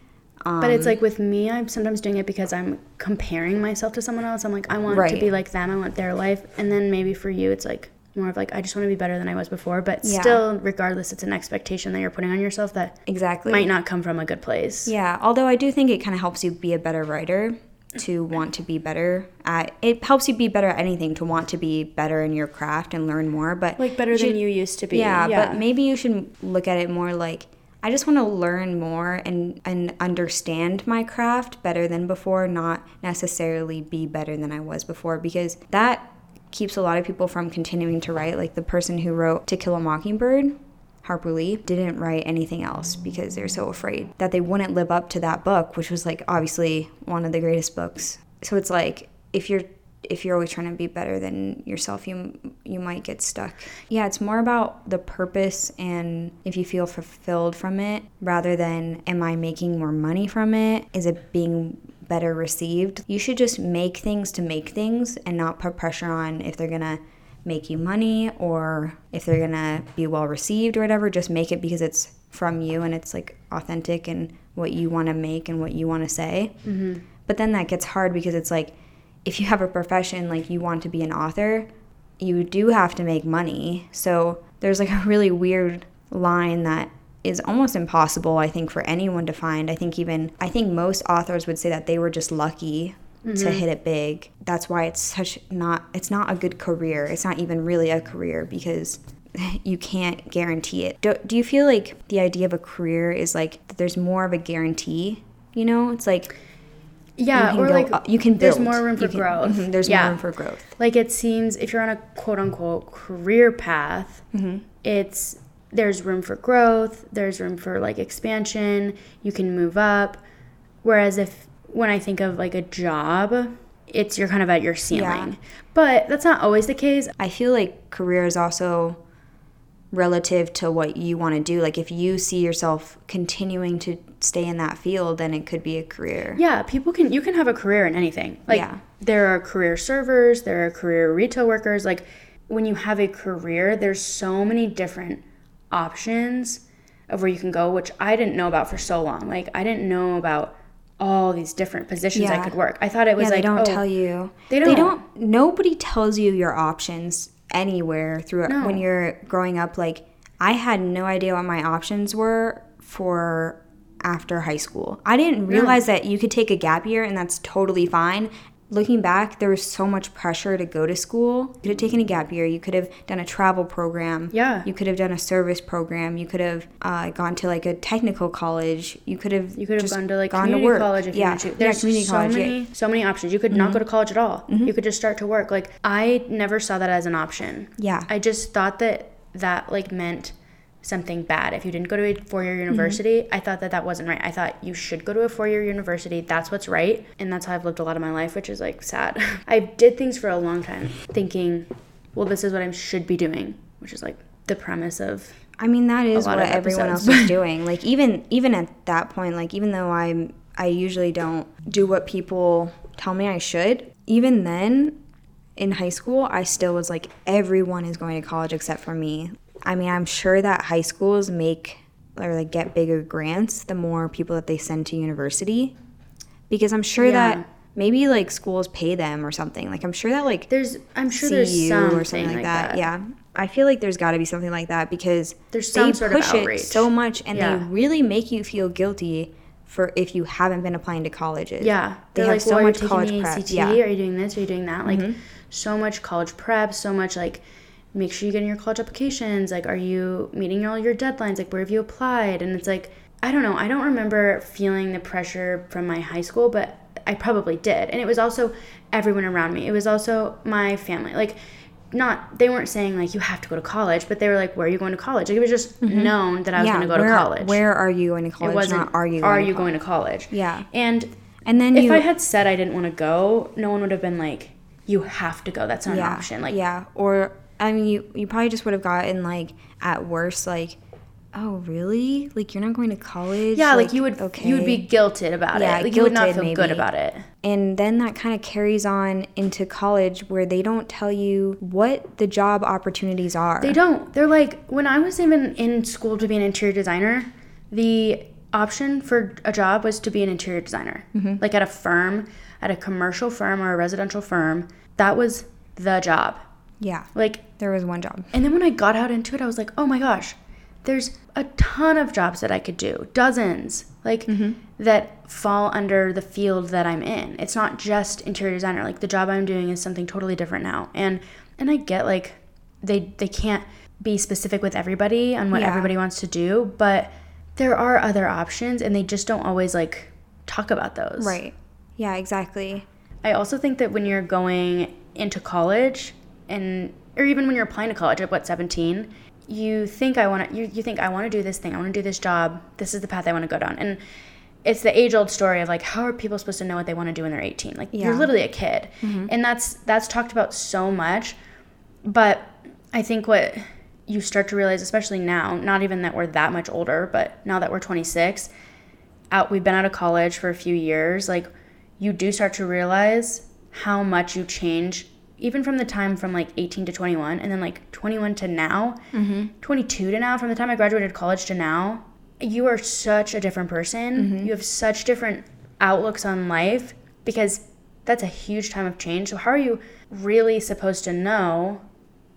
But it's like with me, I'm sometimes doing it because I'm comparing myself to someone else. I'm like, I want to be like them. I want their life. And then maybe for you, it's like more of like, I just want to be better than I was before. But Yeah. still, regardless, it's an expectation that you're putting on yourself that Exactly. might not come from a good place. Yeah, although I do think it kind of helps you be a better writer to want to be better at it helps you be better at anything to want to be better in your craft and learn more but Like better than you used to be. yeah, but maybe you should look at it more like I just want to learn more and and understand my craft better than before not necessarily be better than I was before because that keeps a lot of people from continuing to write like the person who wrote To Kill a Mockingbird Harper Lee didn't write anything else because they're so afraid that they wouldn't live up to that book, which was like obviously one of the greatest books. So it's like if you're if you're always trying to be better than yourself, you you might get stuck. Yeah, it's more about the purpose and if you feel fulfilled from it rather than am I making more money from it? Is it being better received? You should just make things to make things and not put pressure on if they're to make you money or if they're gonna be well received or whatever just make it because it's from you and it's like authentic and what you want to make and what you want to say mm-hmm. but then that gets hard because it's like if you have a profession like you want to be an author you do have to make money so there's like a really weird line that is almost impossible i think for anyone to find i think even i think most authors would say that they were just lucky to hit it big. That's why it's such not it's not a good career. It's not even really a career because <laughs> you can't guarantee it. Do, do you feel like the idea of a career is like there's more of a guarantee? You know, it's like Yeah, or go like up- you can Build. there's more room for can- growth. mhm, there's yeah. more room for growth. Like it seems if you're on a quote unquote career path, Mm-hmm. it's there's room for growth, there's room for like expansion, you can move up. Whereas if when I think of like a job, it's you're kind of at your ceiling. Yeah. But that's not always the case. I feel like career is also relative to what you want to do. Like if you see yourself continuing to stay in that field, then it could be a career. Yeah, people can you can have a career in anything. Like Yeah. there are career servers, there are career retail workers. Like when you have a career, there's so many different options of where you can go, which I didn't know about for so long. Like I didn't know about all these different positions I could work. I thought it was yeah, like they don't oh, tell you. They They don't. don't. Nobody tells you your options anywhere through No. when you're growing up. Like I had no idea what my options were for after high school. I didn't realize that you could take a gap year and that's totally fine. Looking back, there was so much pressure to go to school. You could have taken a gap year. You could have done a travel program. Yeah. You could have done a service program. You could have uh, gone to like a technical college. You could have You could have gone to like gone community work. college if you yeah. wanted to. yeah, There's community so college. yeah. many so many options. You could not go to college at all. You could just start to work. Like I never saw that as an option. Yeah. I just thought that that like meant something bad. If you didn't go to a Mm-hmm. four-year university, I thought that that wasn't right. I thought you should go to a four-year university. That's what's right, and that's how I've lived a lot of my life, which is like sad. <laughs> I did things for a long time thinking, well, this is what I should be doing, which is like the premise of I mean, that is what everyone else is <laughs> doing. Like even even at that point, like even though I'm I usually don't do what people tell me I should, even then in high school, I still was like everyone is going to college except for me. I mean, I'm sure that high schools make or like get bigger grants the more people that they send to university because I'm sure Yeah. that maybe like schools pay them or something. Like I'm sure that like there's. I'm sure there's CU something, or something like, that. Yeah. I feel like there's got to be something like that because There's some they sort of push it so much and Yeah. they really make you feel guilty for if you haven't been applying to colleges. Yeah, They they're have like, so well, much college prep. ACT. Yeah. Mm-hmm. Are you doing this? Are you doing that? Like, so much college prep. So much like, make sure you get in your college applications. Like, are you meeting all your deadlines? Like, where have you applied? And it's like, I don't know. I don't remember feeling the pressure from my high school, but I probably did. And it was also everyone around me. It was also my family. Like, not they weren't saying like you have to go to college, but they were like, where are you going to college? Like, it was just known that I was Mm-hmm. going to go where, to college. Where are you going to college? it wasn't not are you are going you to going to college? Yeah. And And then if you I had said I didn't want to go, no one would have been like, "You have to go. That's not yeah, an option." Like, yeah, or I mean, you you probably just would have gotten like at worst like, oh really? Like you're not going to college? yeah, like, you would okay. you would be guilted about Yeah, it. Like you would not guilted feel good about it. And then that kind of carries on into college where they don't tell you what the job opportunities are. They don't. They're like when I was even in school to be an interior designer, the option for a job was to be an interior designer. Mm-hmm. Like at a firm, at a commercial firm or a residential firm, that was the job. Yeah. Like There was one job. And then when I got out into it, I was like, oh my gosh, there's a ton of jobs that I could do, dozens, like mm-hmm. that fall under the field that I'm in. It's not just interior designer. Like the job I'm doing is something totally different now. And and I get like they they can't be specific with everybody on what Yeah. everybody wants to do, but there are other options and they just don't always like talk about those. Right. Yeah, exactly. I also think that when you're going into college and or even when you're applying to college at what 17, you think I want to you, you think I want to do this thing. I want to do this job. This is the path I want to go down. And it's the age old story of like how are people supposed to know what they want to do when they're 18? Like you're literally a kid. Mm-hmm. And that's that's talked about so much. But I think what you start to realize especially now, not even that we're that much older, but now that we're 26, out we've been out of college for a few years like you do start to realize how much you change even from the time from like 18 to 21 and then like 21 to now mm-hmm. 22 to now from the time i graduated college to now you are such a different person mm-hmm. you have such different outlooks on life because that's a huge time of change so how are you really supposed to know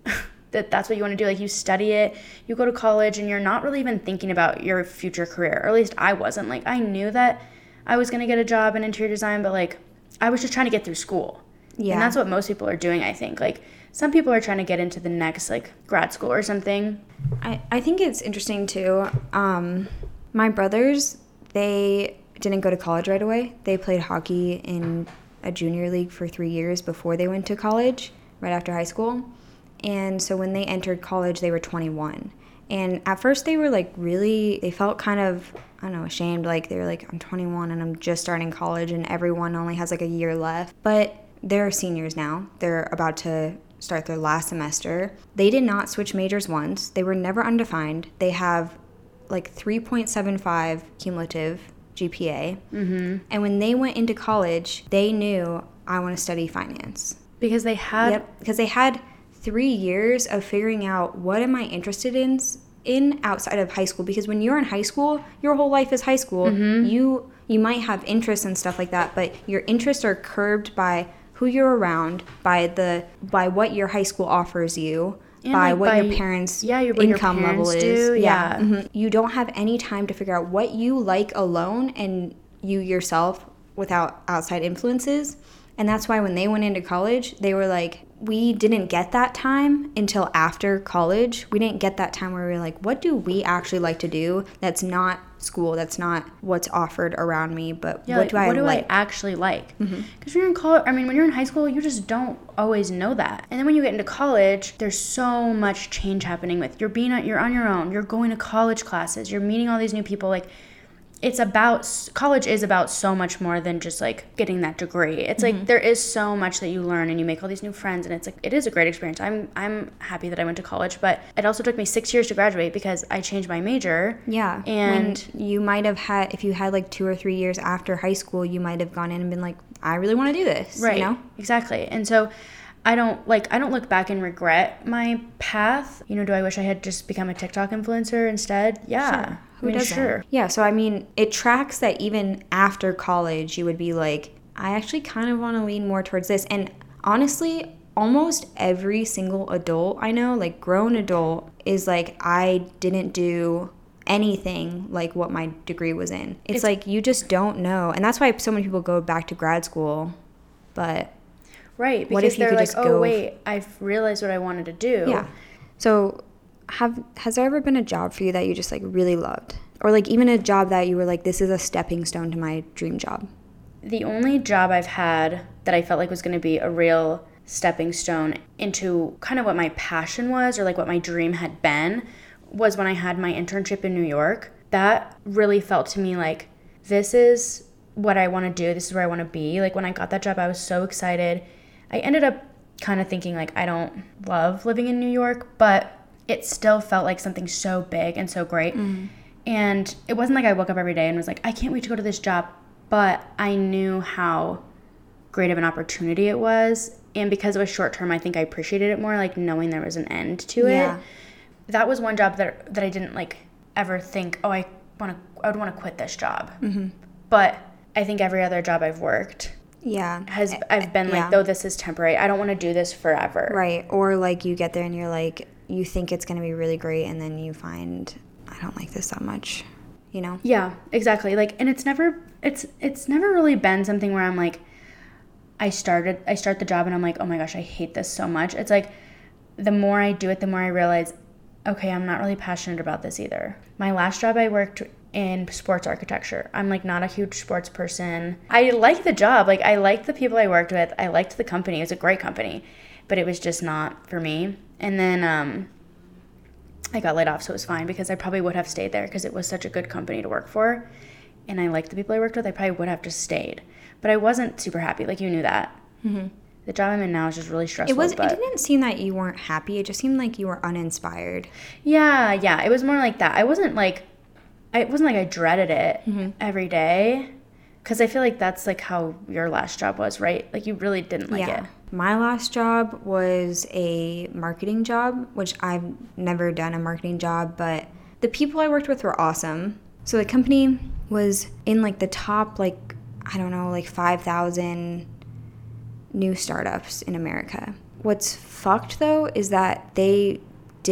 <laughs> that that's what you want to do. Like you study it, you go to college, and you're not really even thinking about your future career. Or at least I wasn't. Like I knew that I was gonna get a job in interior design, but like I was just trying to get through school. Yeah. And that's what most people are doing, I think. Like some people are trying to get into the next like grad school or something. I, I think it's interesting too. Um, my brothers, they didn't go to college right away. They played hockey in a junior league for three years before they went to college, right after high school. And so when they entered college, they were 21. And at first, they were like really, they felt kind of, I don't know, ashamed. Like they were like, I'm 21 and I'm just starting college, and everyone only has like a year left. But they're seniors now. They're about to start their last semester. They did not switch majors once. They were never undefined. They have like 3.75 cumulative GPA. Mm-hmm. And when they went into college, they knew I want to study finance. Because they had Yep, because they had three years of figuring out what am I interested in in outside of high school. Because when you're in high school, your whole life is high school. You you might have interests and stuff like that, but your interests are curbed by who you're around, by the by what your high school offers you. And, by like, what by- your parents' yeah, your- what your income level parents is, do, yeah. mhm. you don't have any time to figure out what you like alone and you yourself without outside influences. And that's why when they went into college, they were like, we didn't get that time until after college. We didn't get that time where we were like, what do we actually like to do that's not school, that's not what's offered around me, but Yeah, what like, do I what do like? Mm-hmm. I actually like? Because when you're in college, I mean, when you're in high school, you just don't always know that. And then when you get into college, there's so much change happening with you're being you're on your own. You're going to college classes. You're meeting all these new people. Like, it's about college is about so much more than just like getting that degree. It's Mm-hmm. like there is so much that you learn and you make all these new friends and it's like it is a great experience. I'm I'm happy that I went to college, but it also took me 6 years to graduate because I changed my major. Yeah. And- when you might have had, if you had like two or three years after high school, you might have gone in and been like, I really want to do this. Right. You know? Exactly. And so I don't like I don't look back and regret my path. You know, do I wish I had just become a TikTok influencer instead? Yeah. Who doesn't? sure. Yeah, so I mean, it tracks that even after college, you would be like, I actually kind of want to lean more towards this. And honestly, almost every single adult I know, like grown adult, is like, I didn't do anything like what my degree was in. It's, It's- like you just don't know. And that's why so many people go back to grad school. But Right. Because they're like, oh wait, I've realized what I wanted to do. yeah. So have has there ever been a job for you that you just like really loved? Or like even a job that you were like, this is a stepping stone to my dream job? The only job I've had that I felt like was going to be a real stepping stone into kind of what my passion was or like what my dream had been was when I had my internship in New York. That really felt to me like this is what I want to do. This is where I want to be. Like when I got that job, I was so excited. I ended up kind of thinking like I don't love living in New York, but it still felt like something so big and so great. And it wasn't like I woke up every day and was like, I can't wait to go to this job. But I knew how great of an opportunity it was. And because it was short term, I think I appreciated it more, like knowing there was an end to Yeah. it. That was one job that that I didn't like ever think, oh, I want to, I would want to quit this job. Mm-hmm. But I think every other job I've worked Yeah. has, I've been like, yeah. though this is temporary, I don't want to do this forever. Right. Or like you get there and you're like, you think it's going to be really great, and then you find, I don't like this that much, you know? Yeah, exactly. Like and it's never it's it's never really been something where I'm like I started I start the job and I'm like, "Oh my gosh, I hate this so much." It's like the more I do it, the more I realize, okay, I'm not really passionate about this either. My last job I worked in sports architecture. I'm like not a huge sports person. I like the job. Like I liked the people I worked with. I liked the company. It was a great company, but it was just not for me. And then um I got laid off, so it was fine because I probably would have stayed there because it was such a good company to work for. And I liked the people I worked with. I probably would have just stayed. But I wasn't super happy. Like, you knew that. The job I'm in now is just really stressful. Mm-hmm. It was. but It didn't seem that you weren't happy. It just seemed like you were uninspired. yeah, yeah. It was more like that. I wasn't like, I it wasn't like I dreaded it Mm-hmm. every day. Because I feel like that's like how your last job was, right? Like, you really didn't like yeah. it. My last job was a marketing job, which I've never done a marketing job, but the people I worked with were awesome. So the company was in like the top, like, I don't know, like 5,000 new startups in America. What's fucked though is that they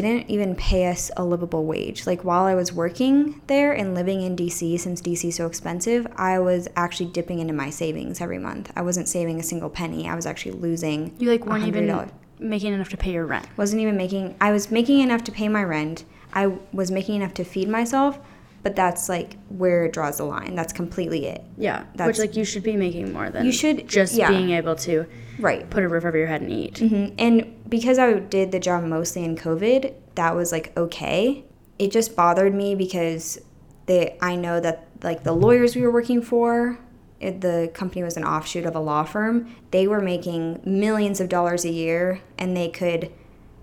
didn't even pay us a livable wage. Like while I was working there and living in DC, since DC is so expensive, I was actually dipping into my savings every month. I wasn't saving a single penny. I was actually losing. You like weren't even $100. making enough to pay your rent. Wasn't even making. I was making enough to pay my rent. I was making enough to feed myself, but that's like where it draws the line. That's completely it. Yeah. Which, That's- like, you should be making more than You should- just yeah. being able to Right. put a roof over your head and eat. hmm And because I did the job mostly in COVID, that was like okay. It just bothered me because they I know that like the lawyers we were working for, it- the company was an offshoot of a law firm. They were making millions of dollars a year, and they could,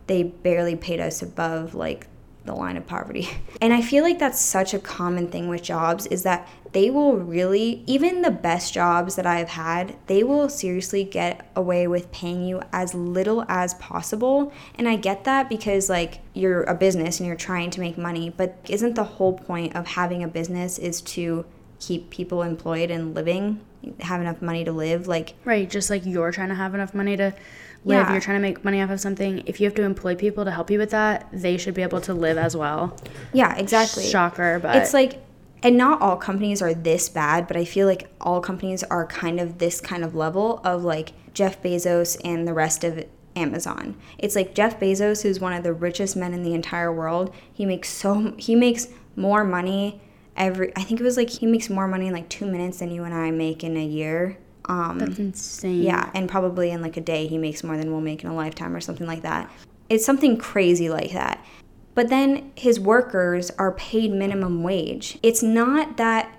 they barely paid us above like the line of poverty. <laughs> And I feel like that's such a common thing with jobs is that they will really, even the best jobs that I've had, they will seriously get away with paying you as little as possible. And I get that because, like, you're a business and you're trying to make money, but isn't the whole point of having a business is to keep people employed and living, have enough money to live? Like, Right, just like you're trying to have enough money to live, Yeah. you're trying to make money off of something. If you have to employ people to help you with that, they should be able to live as well. yeah, exactly. Shocker, but it's like and not all companies are this bad but i feel like all companies are kind of this kind of level of like jeff bezos and the rest of amazon it's like jeff bezos who's one of the richest men in the entire world he makes so he makes more money every i think it was like he makes more money in like two minutes than you and i make in a year um that's insane. yeah, and probably in like a day he makes more than we'll make in a lifetime or something like that. It's something crazy like that. But then his workers are paid minimum wage. It's not that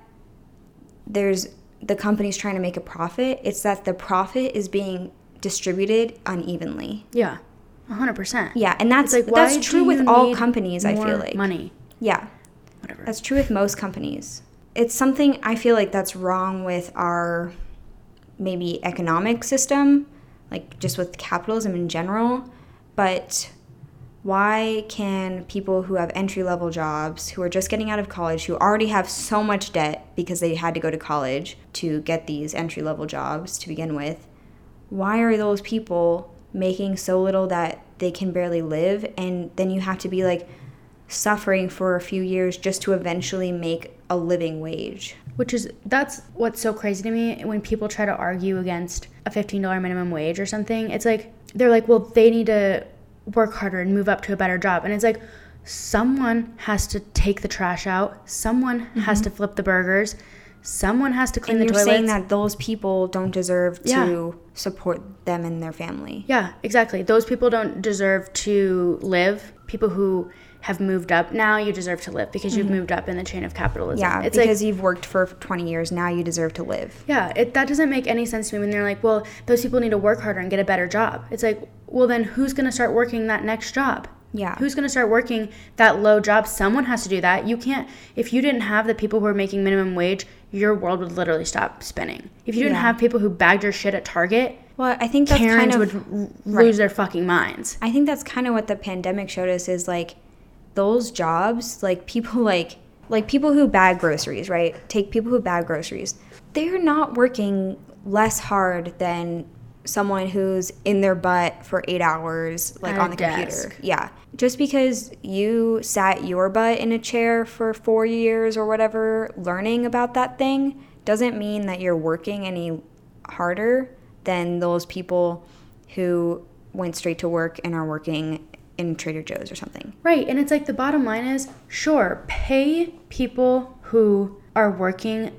there's the company's trying to make a profit, it's that the profit is being distributed unevenly. Yeah. 100%. Yeah, and that's It's like, that's true with all companies, I feel like. Money. Yeah. Whatever. That's true with most companies. It's something I feel like that's wrong with our maybe economic system, like just with capitalism in general. But why can people who have entry level jobs, who are just getting out of college, who already have so much debt because they had to go to college to get these entry level jobs to begin with, why are those people making so little that they can barely live? And then you have to be like, suffering for a few years just to eventually make a living wage. Which is that's what's so crazy to me when people try to argue against a $15 minimum wage or something. It's like they're like, "Well, they need to work harder and move up to a better job." And it's like someone has to take the trash out, someone has to flip the burgers, someone has to clean Mm-hmm. And the you're toilets. saying that those people don't deserve Yeah. to support them and their family. Yeah, exactly. Those people don't deserve to live. People who have moved up now, you deserve to live because you've moved up in the chain of capitalism. Mm-hmm. Yeah, it's like because you've worked for 20 years, now you deserve to live. Yeah, it, that doesn't make any sense to me when they're like, well, those people need to work harder and get a better job. It's like, well, then who's going to start working that next job? Yeah. Who's going to start working that low job? Someone has to do that. You can't, if you didn't have the people who are making minimum wage, your world would literally stop spinning. If you didn't Yeah. have people who bagged your shit at Target, Well, I think that's Karens kind of would r- right. lose their fucking minds. I think that's kind of what the pandemic showed us is like those jobs, like people <laughs> like like people who bag groceries, right? Take people who bag groceries. They're not working less hard than someone who's in their butt for 8 hours like on the computer. Yeah. Just because you sat your butt in a chair for 4 years or whatever learning about that thing doesn't mean that you're working any harder than those people who went straight to work and are working in Trader Joe's or something. Right. And it's like the bottom line is sure, pay people who are working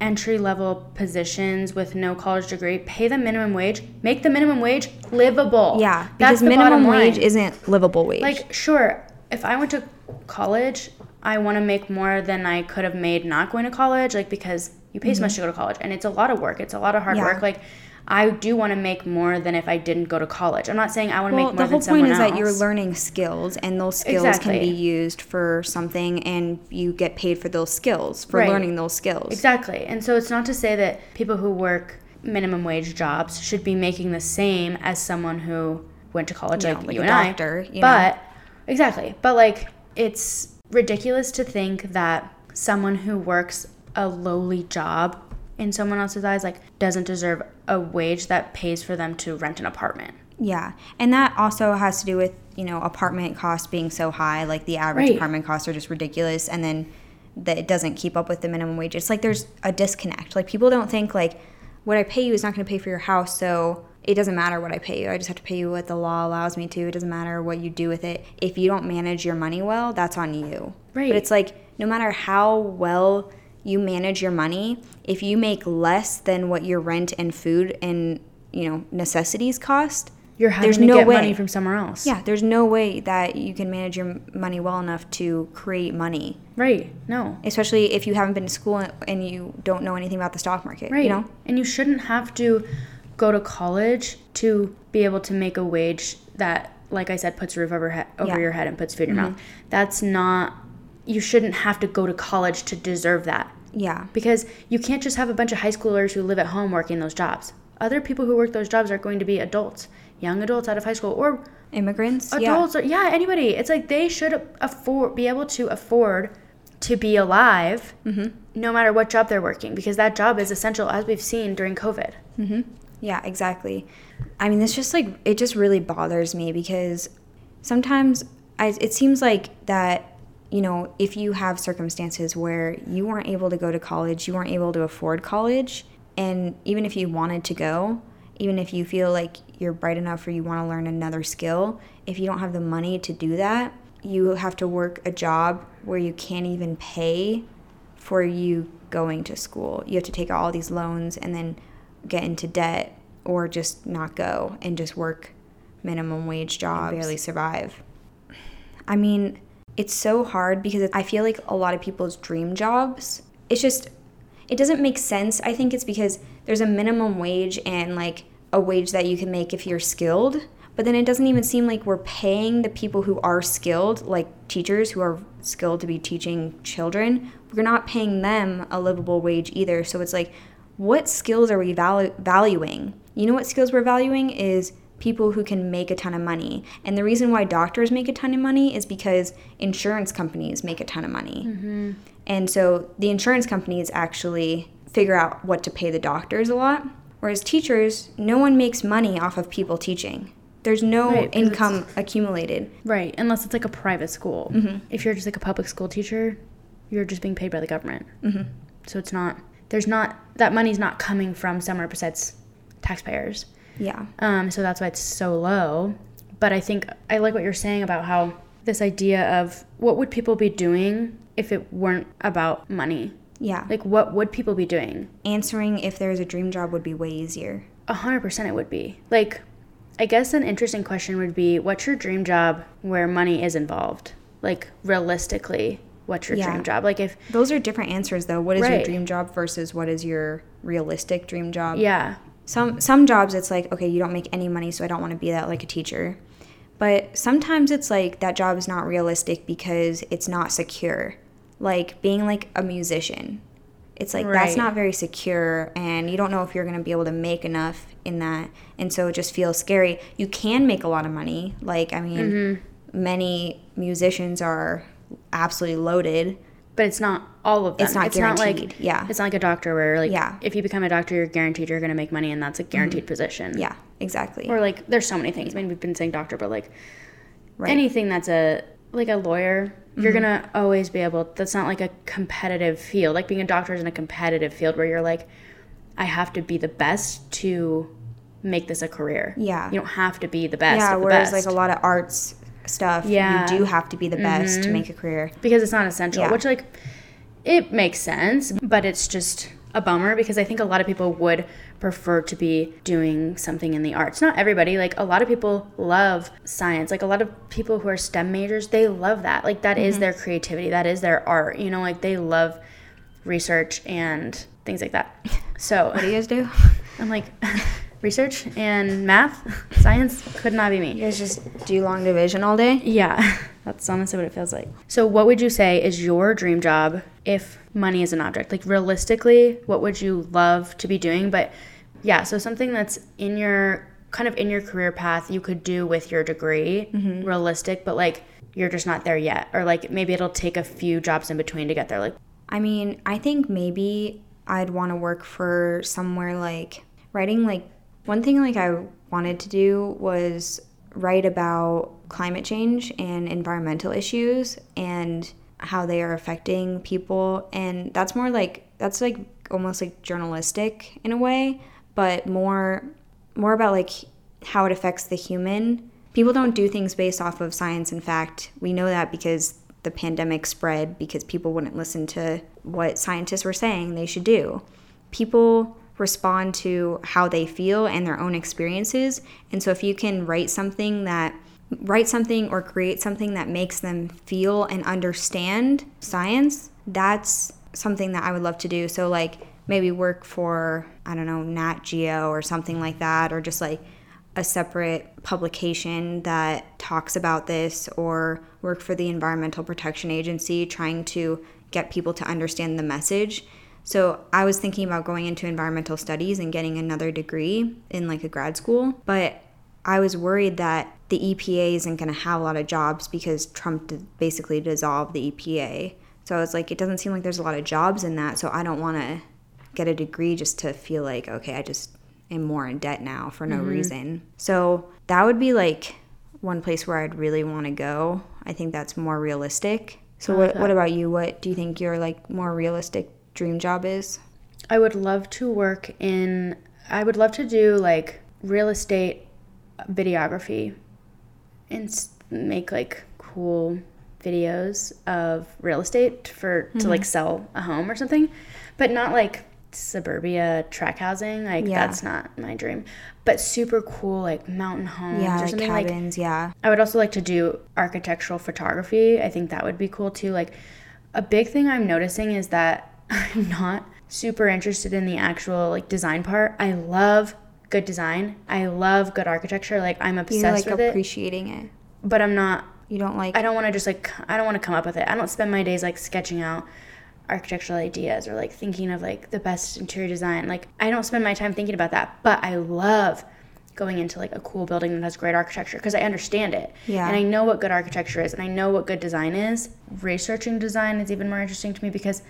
entry level positions with no college degree, pay them minimum wage, make the minimum wage livable. Yeah, because the minimum wage isn't livable wage. Like, sure, if I went to college, I want to make more than I could have made not going to college, like, because you pay so much to go to college and it's a lot of work, it's a lot of hard Mm-hmm. Yeah. work. Like, I do want to make more than if I didn't go to college. I'm not saying I want to well, make more than someone else. the whole point is else. that you're learning skills, and those skills Exactly. can be used for something, and you get paid for those skills for Right. learning those skills. Exactly. And so it's not to say that people who work minimum wage jobs should be making the same as someone who went to college Yeah, like, like you a and doctor, I. you know. but exactly. But like it's ridiculous to think that someone who works a lowly job in someone else's eyes like doesn't deserve a wage that pays for them to rent an apartment. Yeah, and that also has to do with you know apartment costs being so high. Like the average Right. apartment costs are just ridiculous, and then that it doesn't keep up with the minimum wage. It's like there's a disconnect. Like people don't think like what I pay you is not going to pay for your house, so it doesn't matter what I pay you. I just have to pay you what the law allows me to. It doesn't matter what you do with it. If you don't manage your money well, that's on you. Right. But it's like no matter how well you manage your money, if you make less than what your rent and food and you know necessities cost, you're having There's to no get way. money from somewhere else. Yeah, there's no way that you can manage your money well enough to create money, Right. No. especially if you haven't been to school and you don't know anything about the stock market. Right. You know? And you shouldn't have to go to college to be able to make a wage that, like I said, puts a roof over, he- over Yeah. Mm-hmm. your head and puts food in your mouth. That's not, you shouldn't have to go to college to deserve that. Yeah. Because you can't just have a bunch of high schoolers who live at home working those jobs. Other people who work those jobs are going to be adults, young adults out of high school, or Immigrants. adults or yeah anybody it's like they should afford be able to afford to be alive mm-hmm. no matter what job they're working because that job is essential as we've seen during covid Yeah. Yeah, exactly. I mean, this just like it just really bothers me because sometimes I, it seems like that you know if you have circumstances where you weren't able to go to college, you weren't able to afford college, and even if you wanted to go, even if you feel like you're bright enough or you want to learn another skill, if you don't have the money to do that, you have to work a job where you can't even pay for you going to school. You have to take all these loans and then get into debt or just not go and just work minimum wage jobs, barely survive. I mean, it's so hard because I feel like a lot of people's dream jobs, it's just, it doesn't make sense. I think it's because there's a minimum wage and like a wage that you can make if you're skilled. But then it doesn't even seem like we're paying the people who are skilled, like teachers who are skilled to be teaching children. We're not paying them a livable wage either. So it's like, what skills are we valu- valuing? You know what skills we're valuing is people who can make a ton of money. And the reason why doctors make a ton of money is because insurance companies make a ton of money. And so the insurance companies actually figure out what to pay the doctors a lot. Whereas teachers, no one makes money off of people teaching. There's no Right, income accumulated. right unless it's like a private school if you're just like a public school teacher you're just being paid by the government mm-hmm. so it's not there's not that money's not coming from somewhere besides taxpayers Yeah. Um, so that's why it's so low. But I think I like what you're saying about how this idea of what would people be doing if it weren't about money? Yeah. Like, what would people be doing? Answering if there's a dream job would be way easier. A hundred percent, it would be. Like, I guess an interesting question would be, what's your dream job where money is involved? Like, realistically, what's your Yeah. dream job? Like, if Those are different answers though. What is your dream job versus what is your realistic dream job? yeah, Some some jobs it's like, okay, you don't make any money, so I don't want to be that like a teacher. But sometimes it's like that job is not realistic because it's not secure. Like being like a musician. It's like that's not very secure and you don't know if you're going to be able to make enough in that. And so it just feels scary. You can make a lot of money. Like I mean, Mm-hmm. many musicians are absolutely loaded. But it's not all of them. It's not like guaranteed, yeah. it's not like a doctor where like Yeah. Mm-hmm. if you become a doctor, you're guaranteed you're going to make money, and that's a guaranteed position. Yeah, exactly. Or like there's so many things. I mean, we've been saying doctor, but like Right. Mm-hmm. anything that's a like a lawyer, you're gonna always be able. That's not like a competitive field. Like being a doctor is in a competitive field where you're like, I have to be the best to make this a career. Yeah. you don't have to be the best. yeah, of the whereas best. like a lot of arts stuff, Yeah. Mm-hmm. you do have to be the best to make a career. because it's not essential. Yeah. Which like it makes sense, but it's just a bummer because I think a lot of people would prefer to be doing something in the arts. Not everybody, like a lot of people love science. Like a lot of people who are STEM majors, they love that. Like that is their creativity, that is their art. You know, like they love research and things like that. So What do you guys do? <laughs> I'm like <laughs> research and math, <laughs> science could not be me. You guys just do long division all day? Yeah, <laughs> that's honestly what it feels like. So, what would you say is your dream job if money is an object? Like, realistically, what would you love to be doing? But yeah, so something that's in your kind of in your career path you could do with your degree, mm-hmm. realistic, but like you're just not there yet. Or like maybe it'll take a few jobs in between to get there. Like, I mean, I think maybe I'd want to work for somewhere like writing like one thing like I wanted to do was write about climate change and environmental issues and how they are affecting people and that's more like that's like almost like journalistic in a way, but more more about like how it affects the human. People don't do things based off of science and fact. We know that because the pandemic spread because people wouldn't listen to what scientists were saying they should do. People respond to how they feel and their own experiences. And so if you can write something that write something or create something that makes them feel and understand science, that's something that I would love to do. So like maybe work for I don't know Nat Geo or something like that or just like a separate publication that talks about this or work for the Environmental Protection Agency trying to get people to understand the message. So I was thinking about going into environmental studies and getting another degree in like a grad school, but I was worried that the EPA isn't going to have a lot of jobs because Trump basically dissolved the EPA. So I was like, it doesn't seem like there's a lot of jobs in that. So I don't want to get a degree just to feel like, okay, I just am more in debt now for no mm-hmm. reason. So that would be like one place where I'd really want to go. I think that's more realistic. So what, what about you? What do you think your like more realistic dream job is? I would love to work in I would love to do like real estate videography and make like cool videos of real estate for mm-hmm. to like sell a home or something, but not like suburbia track housing. Like yeah. that's not my dream. But super cool like mountain homes yeah, or something cabins, like yeah. I would also like to do architectural photography. I think that would be cool too. Like a big thing I'm noticing is that I'm not super interested in the actual like design part. I love good design. I love good architecture. Like I'm obsessed You're, like, with appreciating it. it. But I'm not you don't like I don't want to just like I don't want to come up with it. I don't spend my days like sketching out architectural ideas or like thinking of like the best interior design. Like I don't spend my time thinking about that, but I love going into like a cool building that has great architecture because I understand it. Yeah. And I know what good architecture is and I know what good design is. Researching design is even more interesting to me because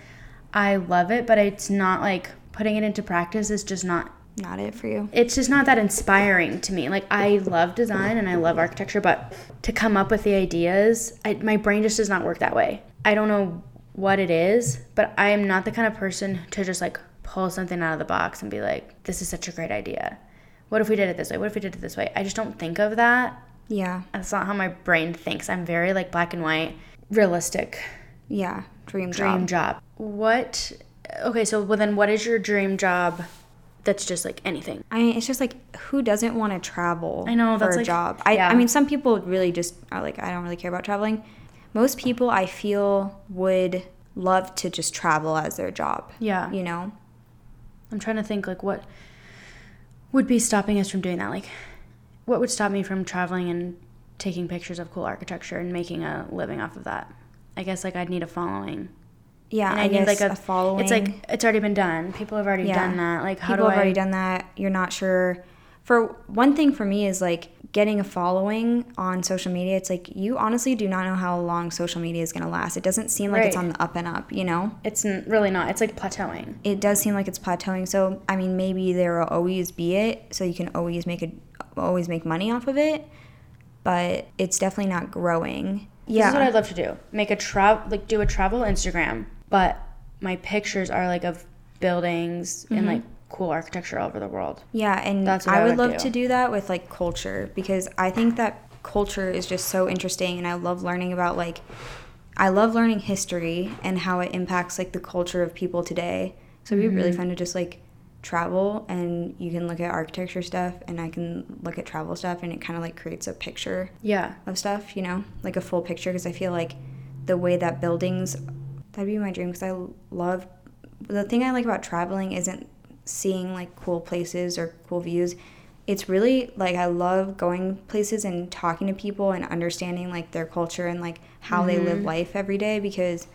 I love it, but it's not like putting it into practice is just not not it for you. It's just not that inspiring to me. Like I love design and I love architecture, but to come up with the ideas, I, my brain just does not work that way. I don't know what it is, but I am not the kind of person to just like pull something out of the box and be like, this is such a great idea. What if we did it this way? What if we did it this way? I just don't think of that. Yeah. That's not how my brain thinks. I'm very like black and white, realistic. Yeah. Dream job. Dream job. What okay, so well then what is your dream job that's just like anything. I mean, it's just like who doesn't want to travel? I know for that's a like, job. I, yeah. I mean, some people really just are like, I don't really care about traveling most people I feel would love to just travel as their job. Yeah. You know? I'm trying to think like what would be stopping us from doing that? Like what would stop me from traveling and taking pictures of cool architecture and making a living off of that? I guess like I'd need a following. Yeah, and I, I need like a, a, following. It's like it's already been done. People have already yeah. done that. Like how people do have I... already done that. You're not sure. For one thing, for me is like getting a following on social media, it's like you honestly do not know how long social media is going to last. It doesn't seem like right. it's on the up and up, you know? It's really not. It's like plateauing. It does seem like it's plateauing. So, I mean, maybe there will always be it, so you can always make it always make money off of it, but it's definitely not growing. Yeah. This is what I'd love to do. Make a travel like do a travel Instagram, but my pictures are like of buildings mm-hmm. and like cool architecture all over the world. Yeah, and That's I, I, would, would love do. to do that with like culture because I think that culture is just so interesting and I love learning about like I love learning history and how it impacts like the culture of people today. So it'd be mm-hmm. really fun to just like travel and you can look at architecture stuff and I can look at travel stuff and it kind of like creates a picture yeah of stuff, you know, like a full picture because I feel like the way that buildings that'd be my dream because I love the thing I like about traveling isn't seeing like cool places or cool views. It's really like I love going places and talking to people and understanding like their culture and like how mm-hmm. they live mm-hmm. life every day because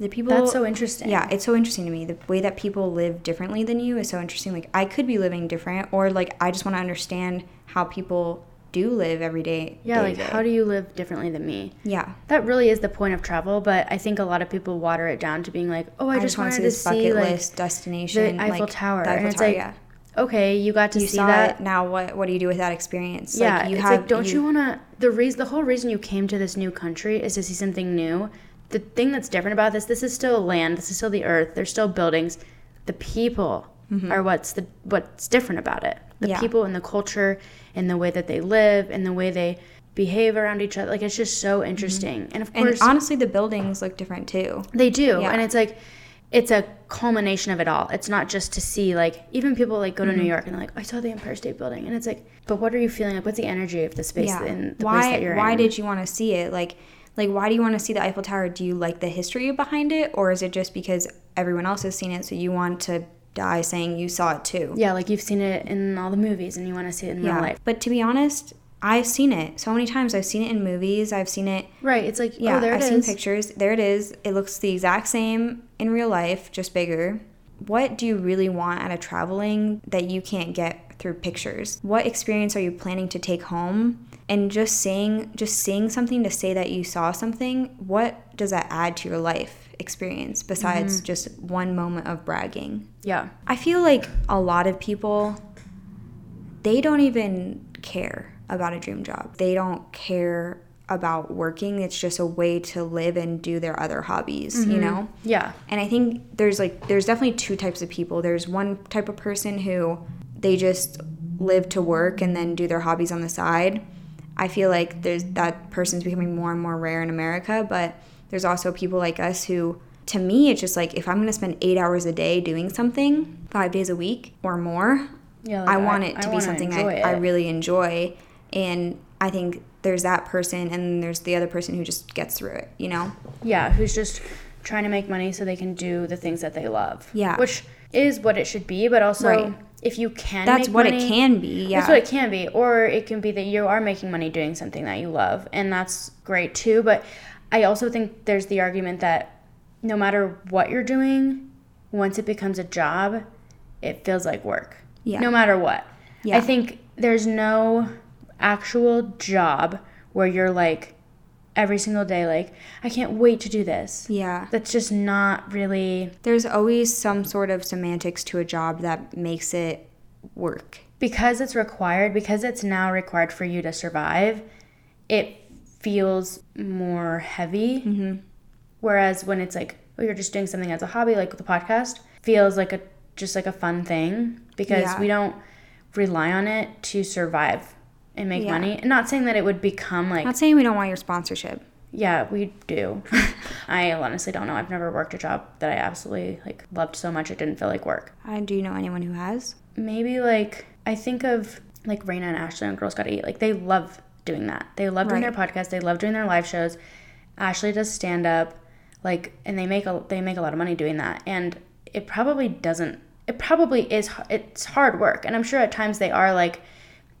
the people That's so interesting. Yeah, it's so interesting to me. The way that people live differently than you is so interesting. Like I could be living different or like I just want to understand how people do live every day. Yeah, day like how do you live differently than me? Yeah. That really is the point of travel, but I think a lot of people water it down to being like, "Oh, I, I just, wanted to see this bucket like, list destination, the Eiffel like, Tower." The Eiffel and it's Tower, like, yeah. okay, you got to you see that. It. Now what what do you do with that experience? Yeah, like, you it's have, like don't you, you want to the reason the whole reason you came to this new country is to see something new. The thing that's different about this, this is still land, this is still the earth. There's still buildings. The people mm-hmm. are what's the what's different about it. The yeah. people and the culture and the way that they live and the way they behave around each other. Like it's just so mm-hmm. interesting. Mm-hmm. And of course, and honestly, the buildings look different too. They do, yeah. and it's like it's a culmination of it all. It's not just to see like even people like go to Mm-hmm. New York and they're like, I saw the Empire State Building, and it's like, but what are you feeling? Like, what's the energy of the space yeah. in the why place that you're why in? Why did you want to see it? Like like why do you want to see the Eiffel Tower? Do you like the history behind it or is it just because everyone else has seen it so you want to die saying you saw it too? yeah, like you've seen it in all the movies and you want to see it in real life. But to be honest, I've seen it so many times. I've seen it in movies. I've seen it Right. It's like, oh, Yeah, oh, there I've it seen pictures. There it is. It looks the exact same in real life, just bigger. What do you really want out of traveling that you can't get through pictures? What experience are you planning to take home? And just saying just seeing something to say that you saw something, what does that add to your life experience besides Mm-hmm. just one moment of bragging? Yeah. I feel like a lot of people they don't even care about a dream job. They don't care about working. It's just a way to live and do their other hobbies, you know? Yeah. And I think there's like there's definitely two types of people. There's one type of person who they just live to work and then do their hobbies on the side. I feel like there's that person's becoming more and more rare in America, but there's also people like us who to me it's just like if I'm going to spend 8 hours a day doing something 5 days a week or more, Yeah. I want it to be something I, I really enjoy and I think there's that person and there's the other person who just gets through it, you know? Yeah, who's just trying to make money so they can do the things that they love. Yeah. Which is what it should be, but also Right. If you can That's what money- it can be. Yeah. That's what it can be. Or it can be that you are making money doing something that you love. And that's great too. But I also think there's the argument that no matter what you're doing, once it becomes a job, it feels like work. Yeah. No matter what. Yeah. I think there's no actual job where you're like every single day, like, I can't wait to do this. yeah. That's just not really There's always some sort of semantics to a job that makes it work. because it's required, because it's now required for you to survive, it feels more heavy. Mm-hmm. Whereas when it's like, oh, you're just doing something as a hobby, like the podcast, feels like a just like a fun thing because Yeah. we don't rely on it to survive and make Yeah. money. And not saying that it would become like, Not saying we don't want your sponsorship. yeah, we do. <laughs> I honestly don't know. I've never worked a job that I absolutely like loved so much it didn't feel like work. Uh, do you know anyone who has? maybe like I think of like Rayna and Ashley on Girls Gotta Eat. Like they love doing that. They love doing Right. their podcast. They love doing their live shows. Ashley does stand up, like, and they make a they make a lot of money doing that. And it probably doesn't. It probably is. It's hard work, and I'm sure at times they are like,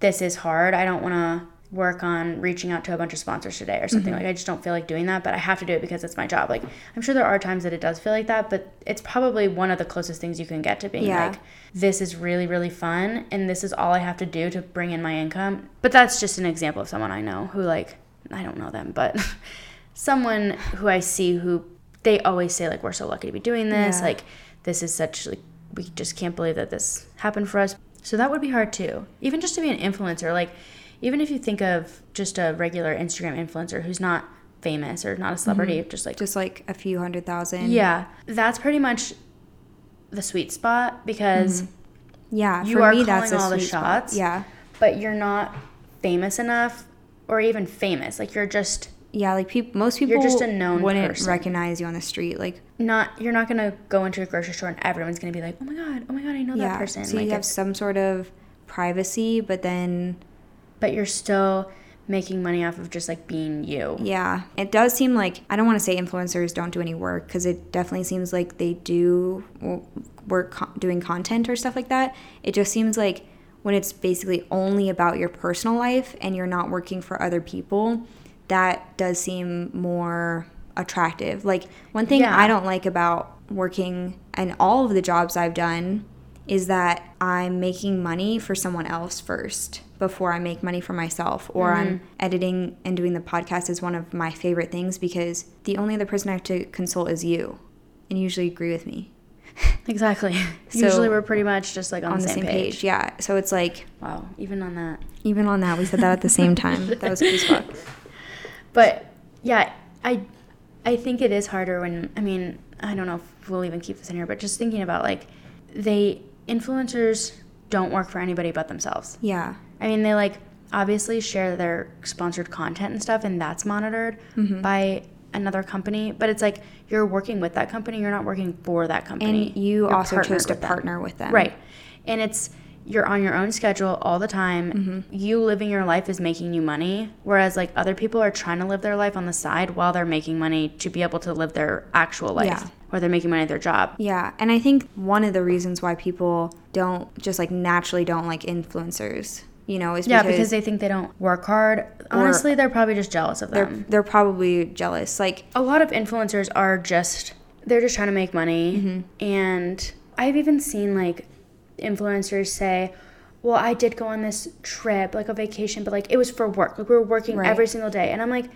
"This is hard. I don't want to." work on reaching out to a bunch of sponsors today or something mm-hmm. like I just don't feel like doing that but I have to do it because it's my job like I'm sure there are times that it does feel like that but it's probably one of the closest things you can get to being Yeah. like this is really really fun and this is all I have to do to bring in my income but that's just an example of someone I know who like I don't know them but <laughs> someone who I see who they always say like we're so lucky to be doing this Yeah. like this is such like we just can't believe that this happened for us so that would be hard too even just to be an influencer like even if you think of just a regular Instagram influencer who's not famous or not a celebrity mm-hmm. just like Just like a few hundred thousand. yeah that's pretty much the sweet spot because mm-hmm. Yeah. You for are me, calling all the sweet spot. shots. Yeah. but you're not famous enough or even famous like you're just Yeah. Like people, most people just a known wouldn't person. recognize you on the street. Like, not you're not gonna go into a grocery store and everyone's gonna be like oh my god oh my god i know yeah. that person So like you have some sort of privacy, but then but you're still making money off of just like being you Yeah, it does seem like I don't want to say influencers don't do any work because it definitely seems like they do work co- doing content or stuff like that. It just seems like when it's basically only about your personal life and you're not working for other people, that does seem more attractive. Like one thing Yeah. I don't like about working and all of the jobs I've done is that I'm making money for someone else first before I make money for myself. Or I'm mm-hmm. editing and doing the podcast is one of my favorite things because the only other person I have to consult is you. And you usually agree with me <laughs> exactly <laughs> So- usually we're pretty much just like on, on the, same, page. Yeah. So it's like, wow even on that even on that, we said that at the same time. <laughs> that was as fuck. But yeah i i think it is harder when i mean i don't know if we'll even keep this in here but just thinking about like they influencers don't work for anybody but themselves Yeah. I mean, they like obviously share their sponsored content and stuff, and that's monitored Mm-hmm. by another company, but it's like you're working with that company, you're not working for that company. And you You're also chose to with partner with them. Right. And it's you're on your own schedule all the time. Mm-hmm. You living your life is making you money, whereas like other people are trying to live their life on the side while they're making money to be able to live their actual life, Yeah. or they're making money at their job. Yeah, and I think one of the reasons why people don't just like naturally don't like influencers, you know, is Yeah, because, because they think they don't work hard. Honestly, they're probably just jealous of they're them. they're probably jealous. Like, a lot of influencers are just they're just trying to make money Mm-hmm. and i've even seen like influencers say well i did go on this trip like a vacation but like it was for work like we were working Right. every single day and i'm like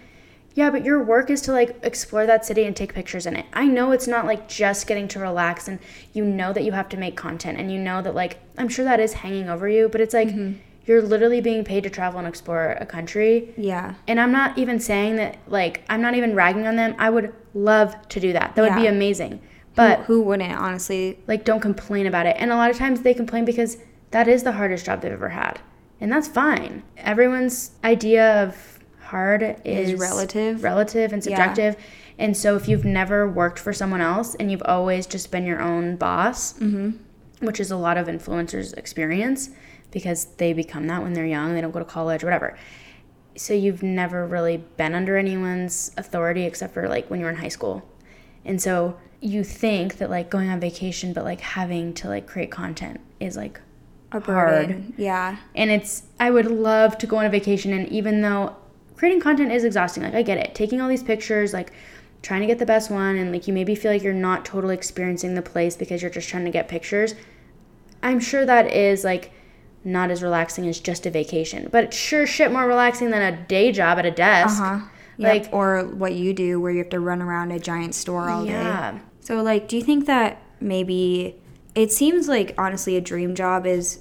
yeah but your work is to like explore that city and take pictures in it i know it's not like just getting to relax and you know that you have to make content and you know that like i'm sure that is hanging over you but it's like Mm-hmm. you're literally being paid to travel and explore a country yeah, and I'm not even saying that, like, I'm not even ragging on them. I would love to do that. That would be amazing. But But, who wouldn't honestly? like, don't complain about it. And a lot of times they complain because that is the hardest job they've ever had. And that's fine. Everyone's idea of hard is, Is relative. relative and Yeah. subjective. And so if you've never worked for someone else and you've always just been your own boss, Mm-hmm. which is a lot of influencers experience because they become that when they're young, they don't go to college, whatever. So you've never really been under anyone's authority except for like when you were in high school. And so you think that like going on vacation but like having to like create content is like A hard. burden. Yeah, And it's I would love to go on a vacation and even though creating content is exhausting, like I get it. Taking all these pictures, like trying to get the best one and like you maybe feel like you're not totally experiencing the place because you're just trying to get pictures. I'm sure that is like not as relaxing as just a vacation, but it's sure shit more relaxing than a day job at a desk. uh huh. Like- or what you do, where you have to run around a giant store all day. Yeah. So, like, do you think that maybe it seems like honestly a dream job is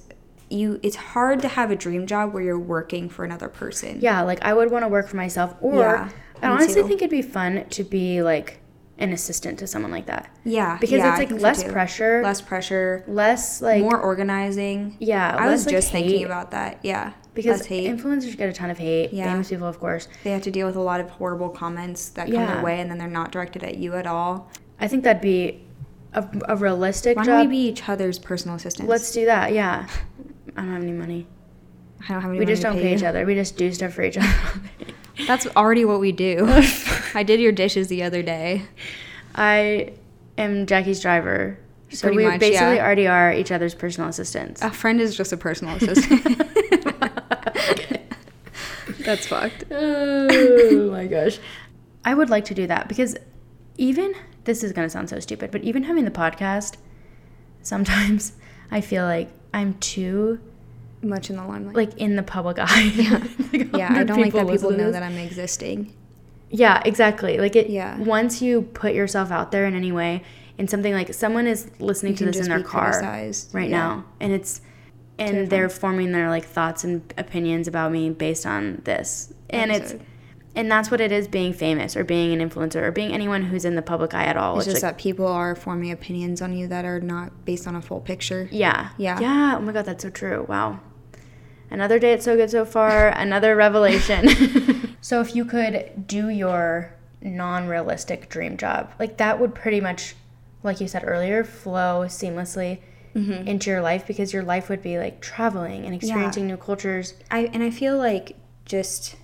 you? It's hard to have a dream job where you're working for another person. Yeah, like I would want to work for myself or Yeah, I honestly too. think it'd be fun to be like an assistant to someone like that. Yeah, Because yeah, it's like think so less pressure, less pressure, less like more organizing. yeah, I was like, just thinking about that. Yeah, because influencers get a ton of hate. Yeah. Famous people, of course. they have to deal with a lot of horrible comments that come Yeah. their way, and then they're not directed at you at all. I think that'd be a, a realistic Why don't we be each other's personal assistants? Let's do that. Yeah. I don't have any money. I don't have any We just don't pay pay each other. We just do stuff for each other. <laughs> That's already what we do. <laughs> I did your dishes the other day. I am Jackie's driver. So Pretty we much, basically yeah. already are each other's personal assistants. A friend is just a personal assistant. <laughs> That's fucked. <laughs> oh my gosh. I would like to do that because even this is going to sound so stupid, but even having the podcast, sometimes <laughs> I feel like I'm too Much in the limelight. like in the public eye. <laughs> Like, yeah, I don't like that people know that I'm existing. Yeah, exactly. Like it. Yeah. Once you put yourself out there in any way, in something like someone is listening You to this in their car criticized. right Yeah. now, and it's and Terrifying. they're forming their like thoughts and opinions about me based on this, and it's and that's what it is being famous or being an influencer or being anyone who's in the public eye at all. It's It's just like, that people are forming opinions on you that are not based on a full picture. yeah, Yeah. yeah. Oh my god, that's so true. Wow. Another day it's So Good So Far, <laughs> another revelation. <laughs> so if you could do your non-realistic dream job, like that would pretty much, like you said earlier, flow seamlessly Mm-hmm. into your life because your life would be like traveling and experiencing new cultures. I and I feel like just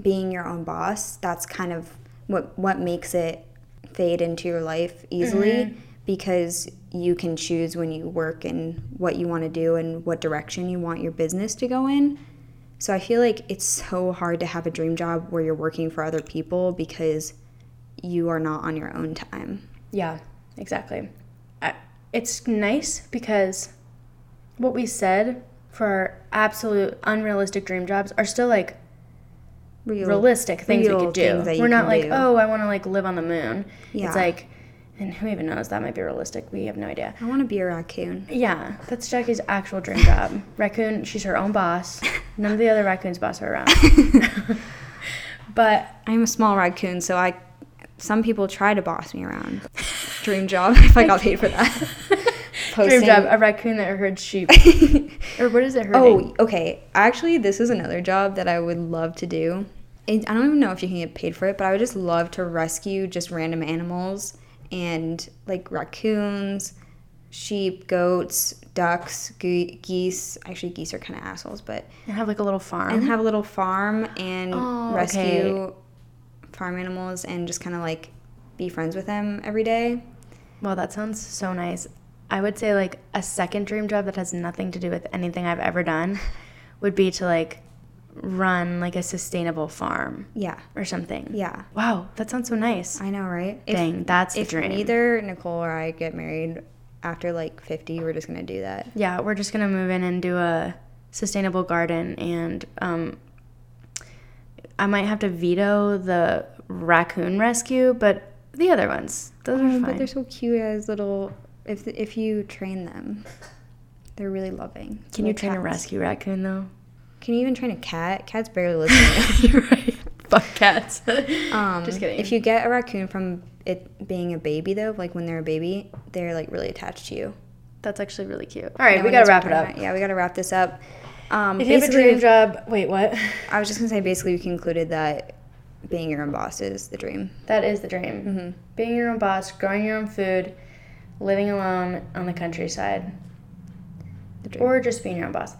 being your own boss, that's kind of what what makes it fade into your life easily Mm-hmm. because you can choose when you work and what you want to do and what direction you want your business to go in. So I feel like it's so hard to have a dream job where you're working for other people because you are not on your own time. Yeah, exactly. It's nice because what we said for our absolute unrealistic dream jobs are still like Real, realistic things we could do. things that you We're not like, do. oh, I want to like live on the moon. Yeah. It's like, and who even knows that might be realistic? We have no idea. I want to be a raccoon. Yeah, that's Jackie's actual dream job. Raccoon, she's her own boss. None of the other raccoons boss her around. <laughs> <laughs> but I'm a small raccoon, so I. Some people try to boss me around. Dream job <laughs> if I got paid for that. <laughs> dream job, a raccoon that herds sheep. <laughs> or what is it herding? Oh, okay. Actually, this is another job that I would love to do. I I don't even know if you can get paid for it, but I would just love to rescue just random animals and like raccoons, sheep, goats, ducks, ge- geese. Actually, geese are kind of assholes, but And have like a little farm. and have a little farm and Oh, rescue farm animals and just kind of like be friends with them every day. Well, that sounds so nice. I would say like a second dream job that has nothing to do with anything I've ever done <laughs> would be to like run like a sustainable farm Yeah, or something. yeah. Wow, that sounds so nice. I know, right? If- Dang, that's the if dream. neither Nicole or I get married after like 50, we're just gonna do that. Yeah, we're just gonna move in and do a sustainable garden, and um, I might have to veto the raccoon rescue, but the other ones, those are Oh, fine. but they're so cute as little. If if you train them, they're really loving. Can you train a rescue raccoon though? Can you even train a cat? Cats barely <laughs> listen. To You're right. Fuck cats. <laughs> um, Just kidding. If you get a raccoon from it being a baby though, like when they're a baby, they're like really attached to you. That's actually really cute. All right, No we gotta wrap it up. Yeah, we gotta wrap this up. Um, If you have a dream job, wait, what? I was just gonna say basically we concluded that being your own boss is the dream. That is the dream. Mm-hmm. Being your own boss, growing your own food, living alone on the countryside, The dream. or just being your own boss.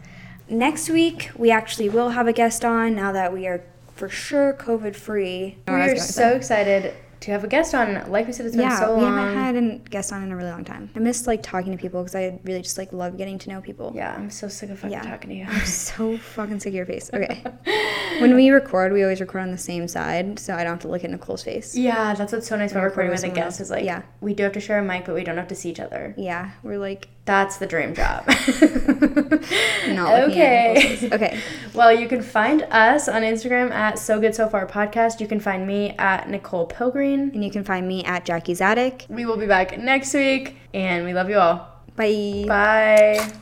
Next week we actually will have a guest on now that we are for sure COVID free. We are so excited to have a guest on. Like we said, it's been yeah, so we haven't had a guest on in a really long time. I miss like talking to people because I really just like love getting to know people. yeah, I'm so sick of fucking Yeah. talking to you. I'm so <laughs> fucking sick of your face. Okay. when we record, we always record on the same side, so I don't have to look at Nicole's face. Yeah, that's what's so nice about Or recording with a guest is like. Yeah. we do have to share a mic, but we don't have to see each other. Yeah, we're like That's the dream job. <laughs> not looking at Nicole's okay. Okay. <laughs> Well, you can find us on Instagram at So Good So Far Podcast. You can find me at Nicole Pilgreen. And you can find me at Jackie's Attic. We will be back next week, and we love you all. Bye. Bye.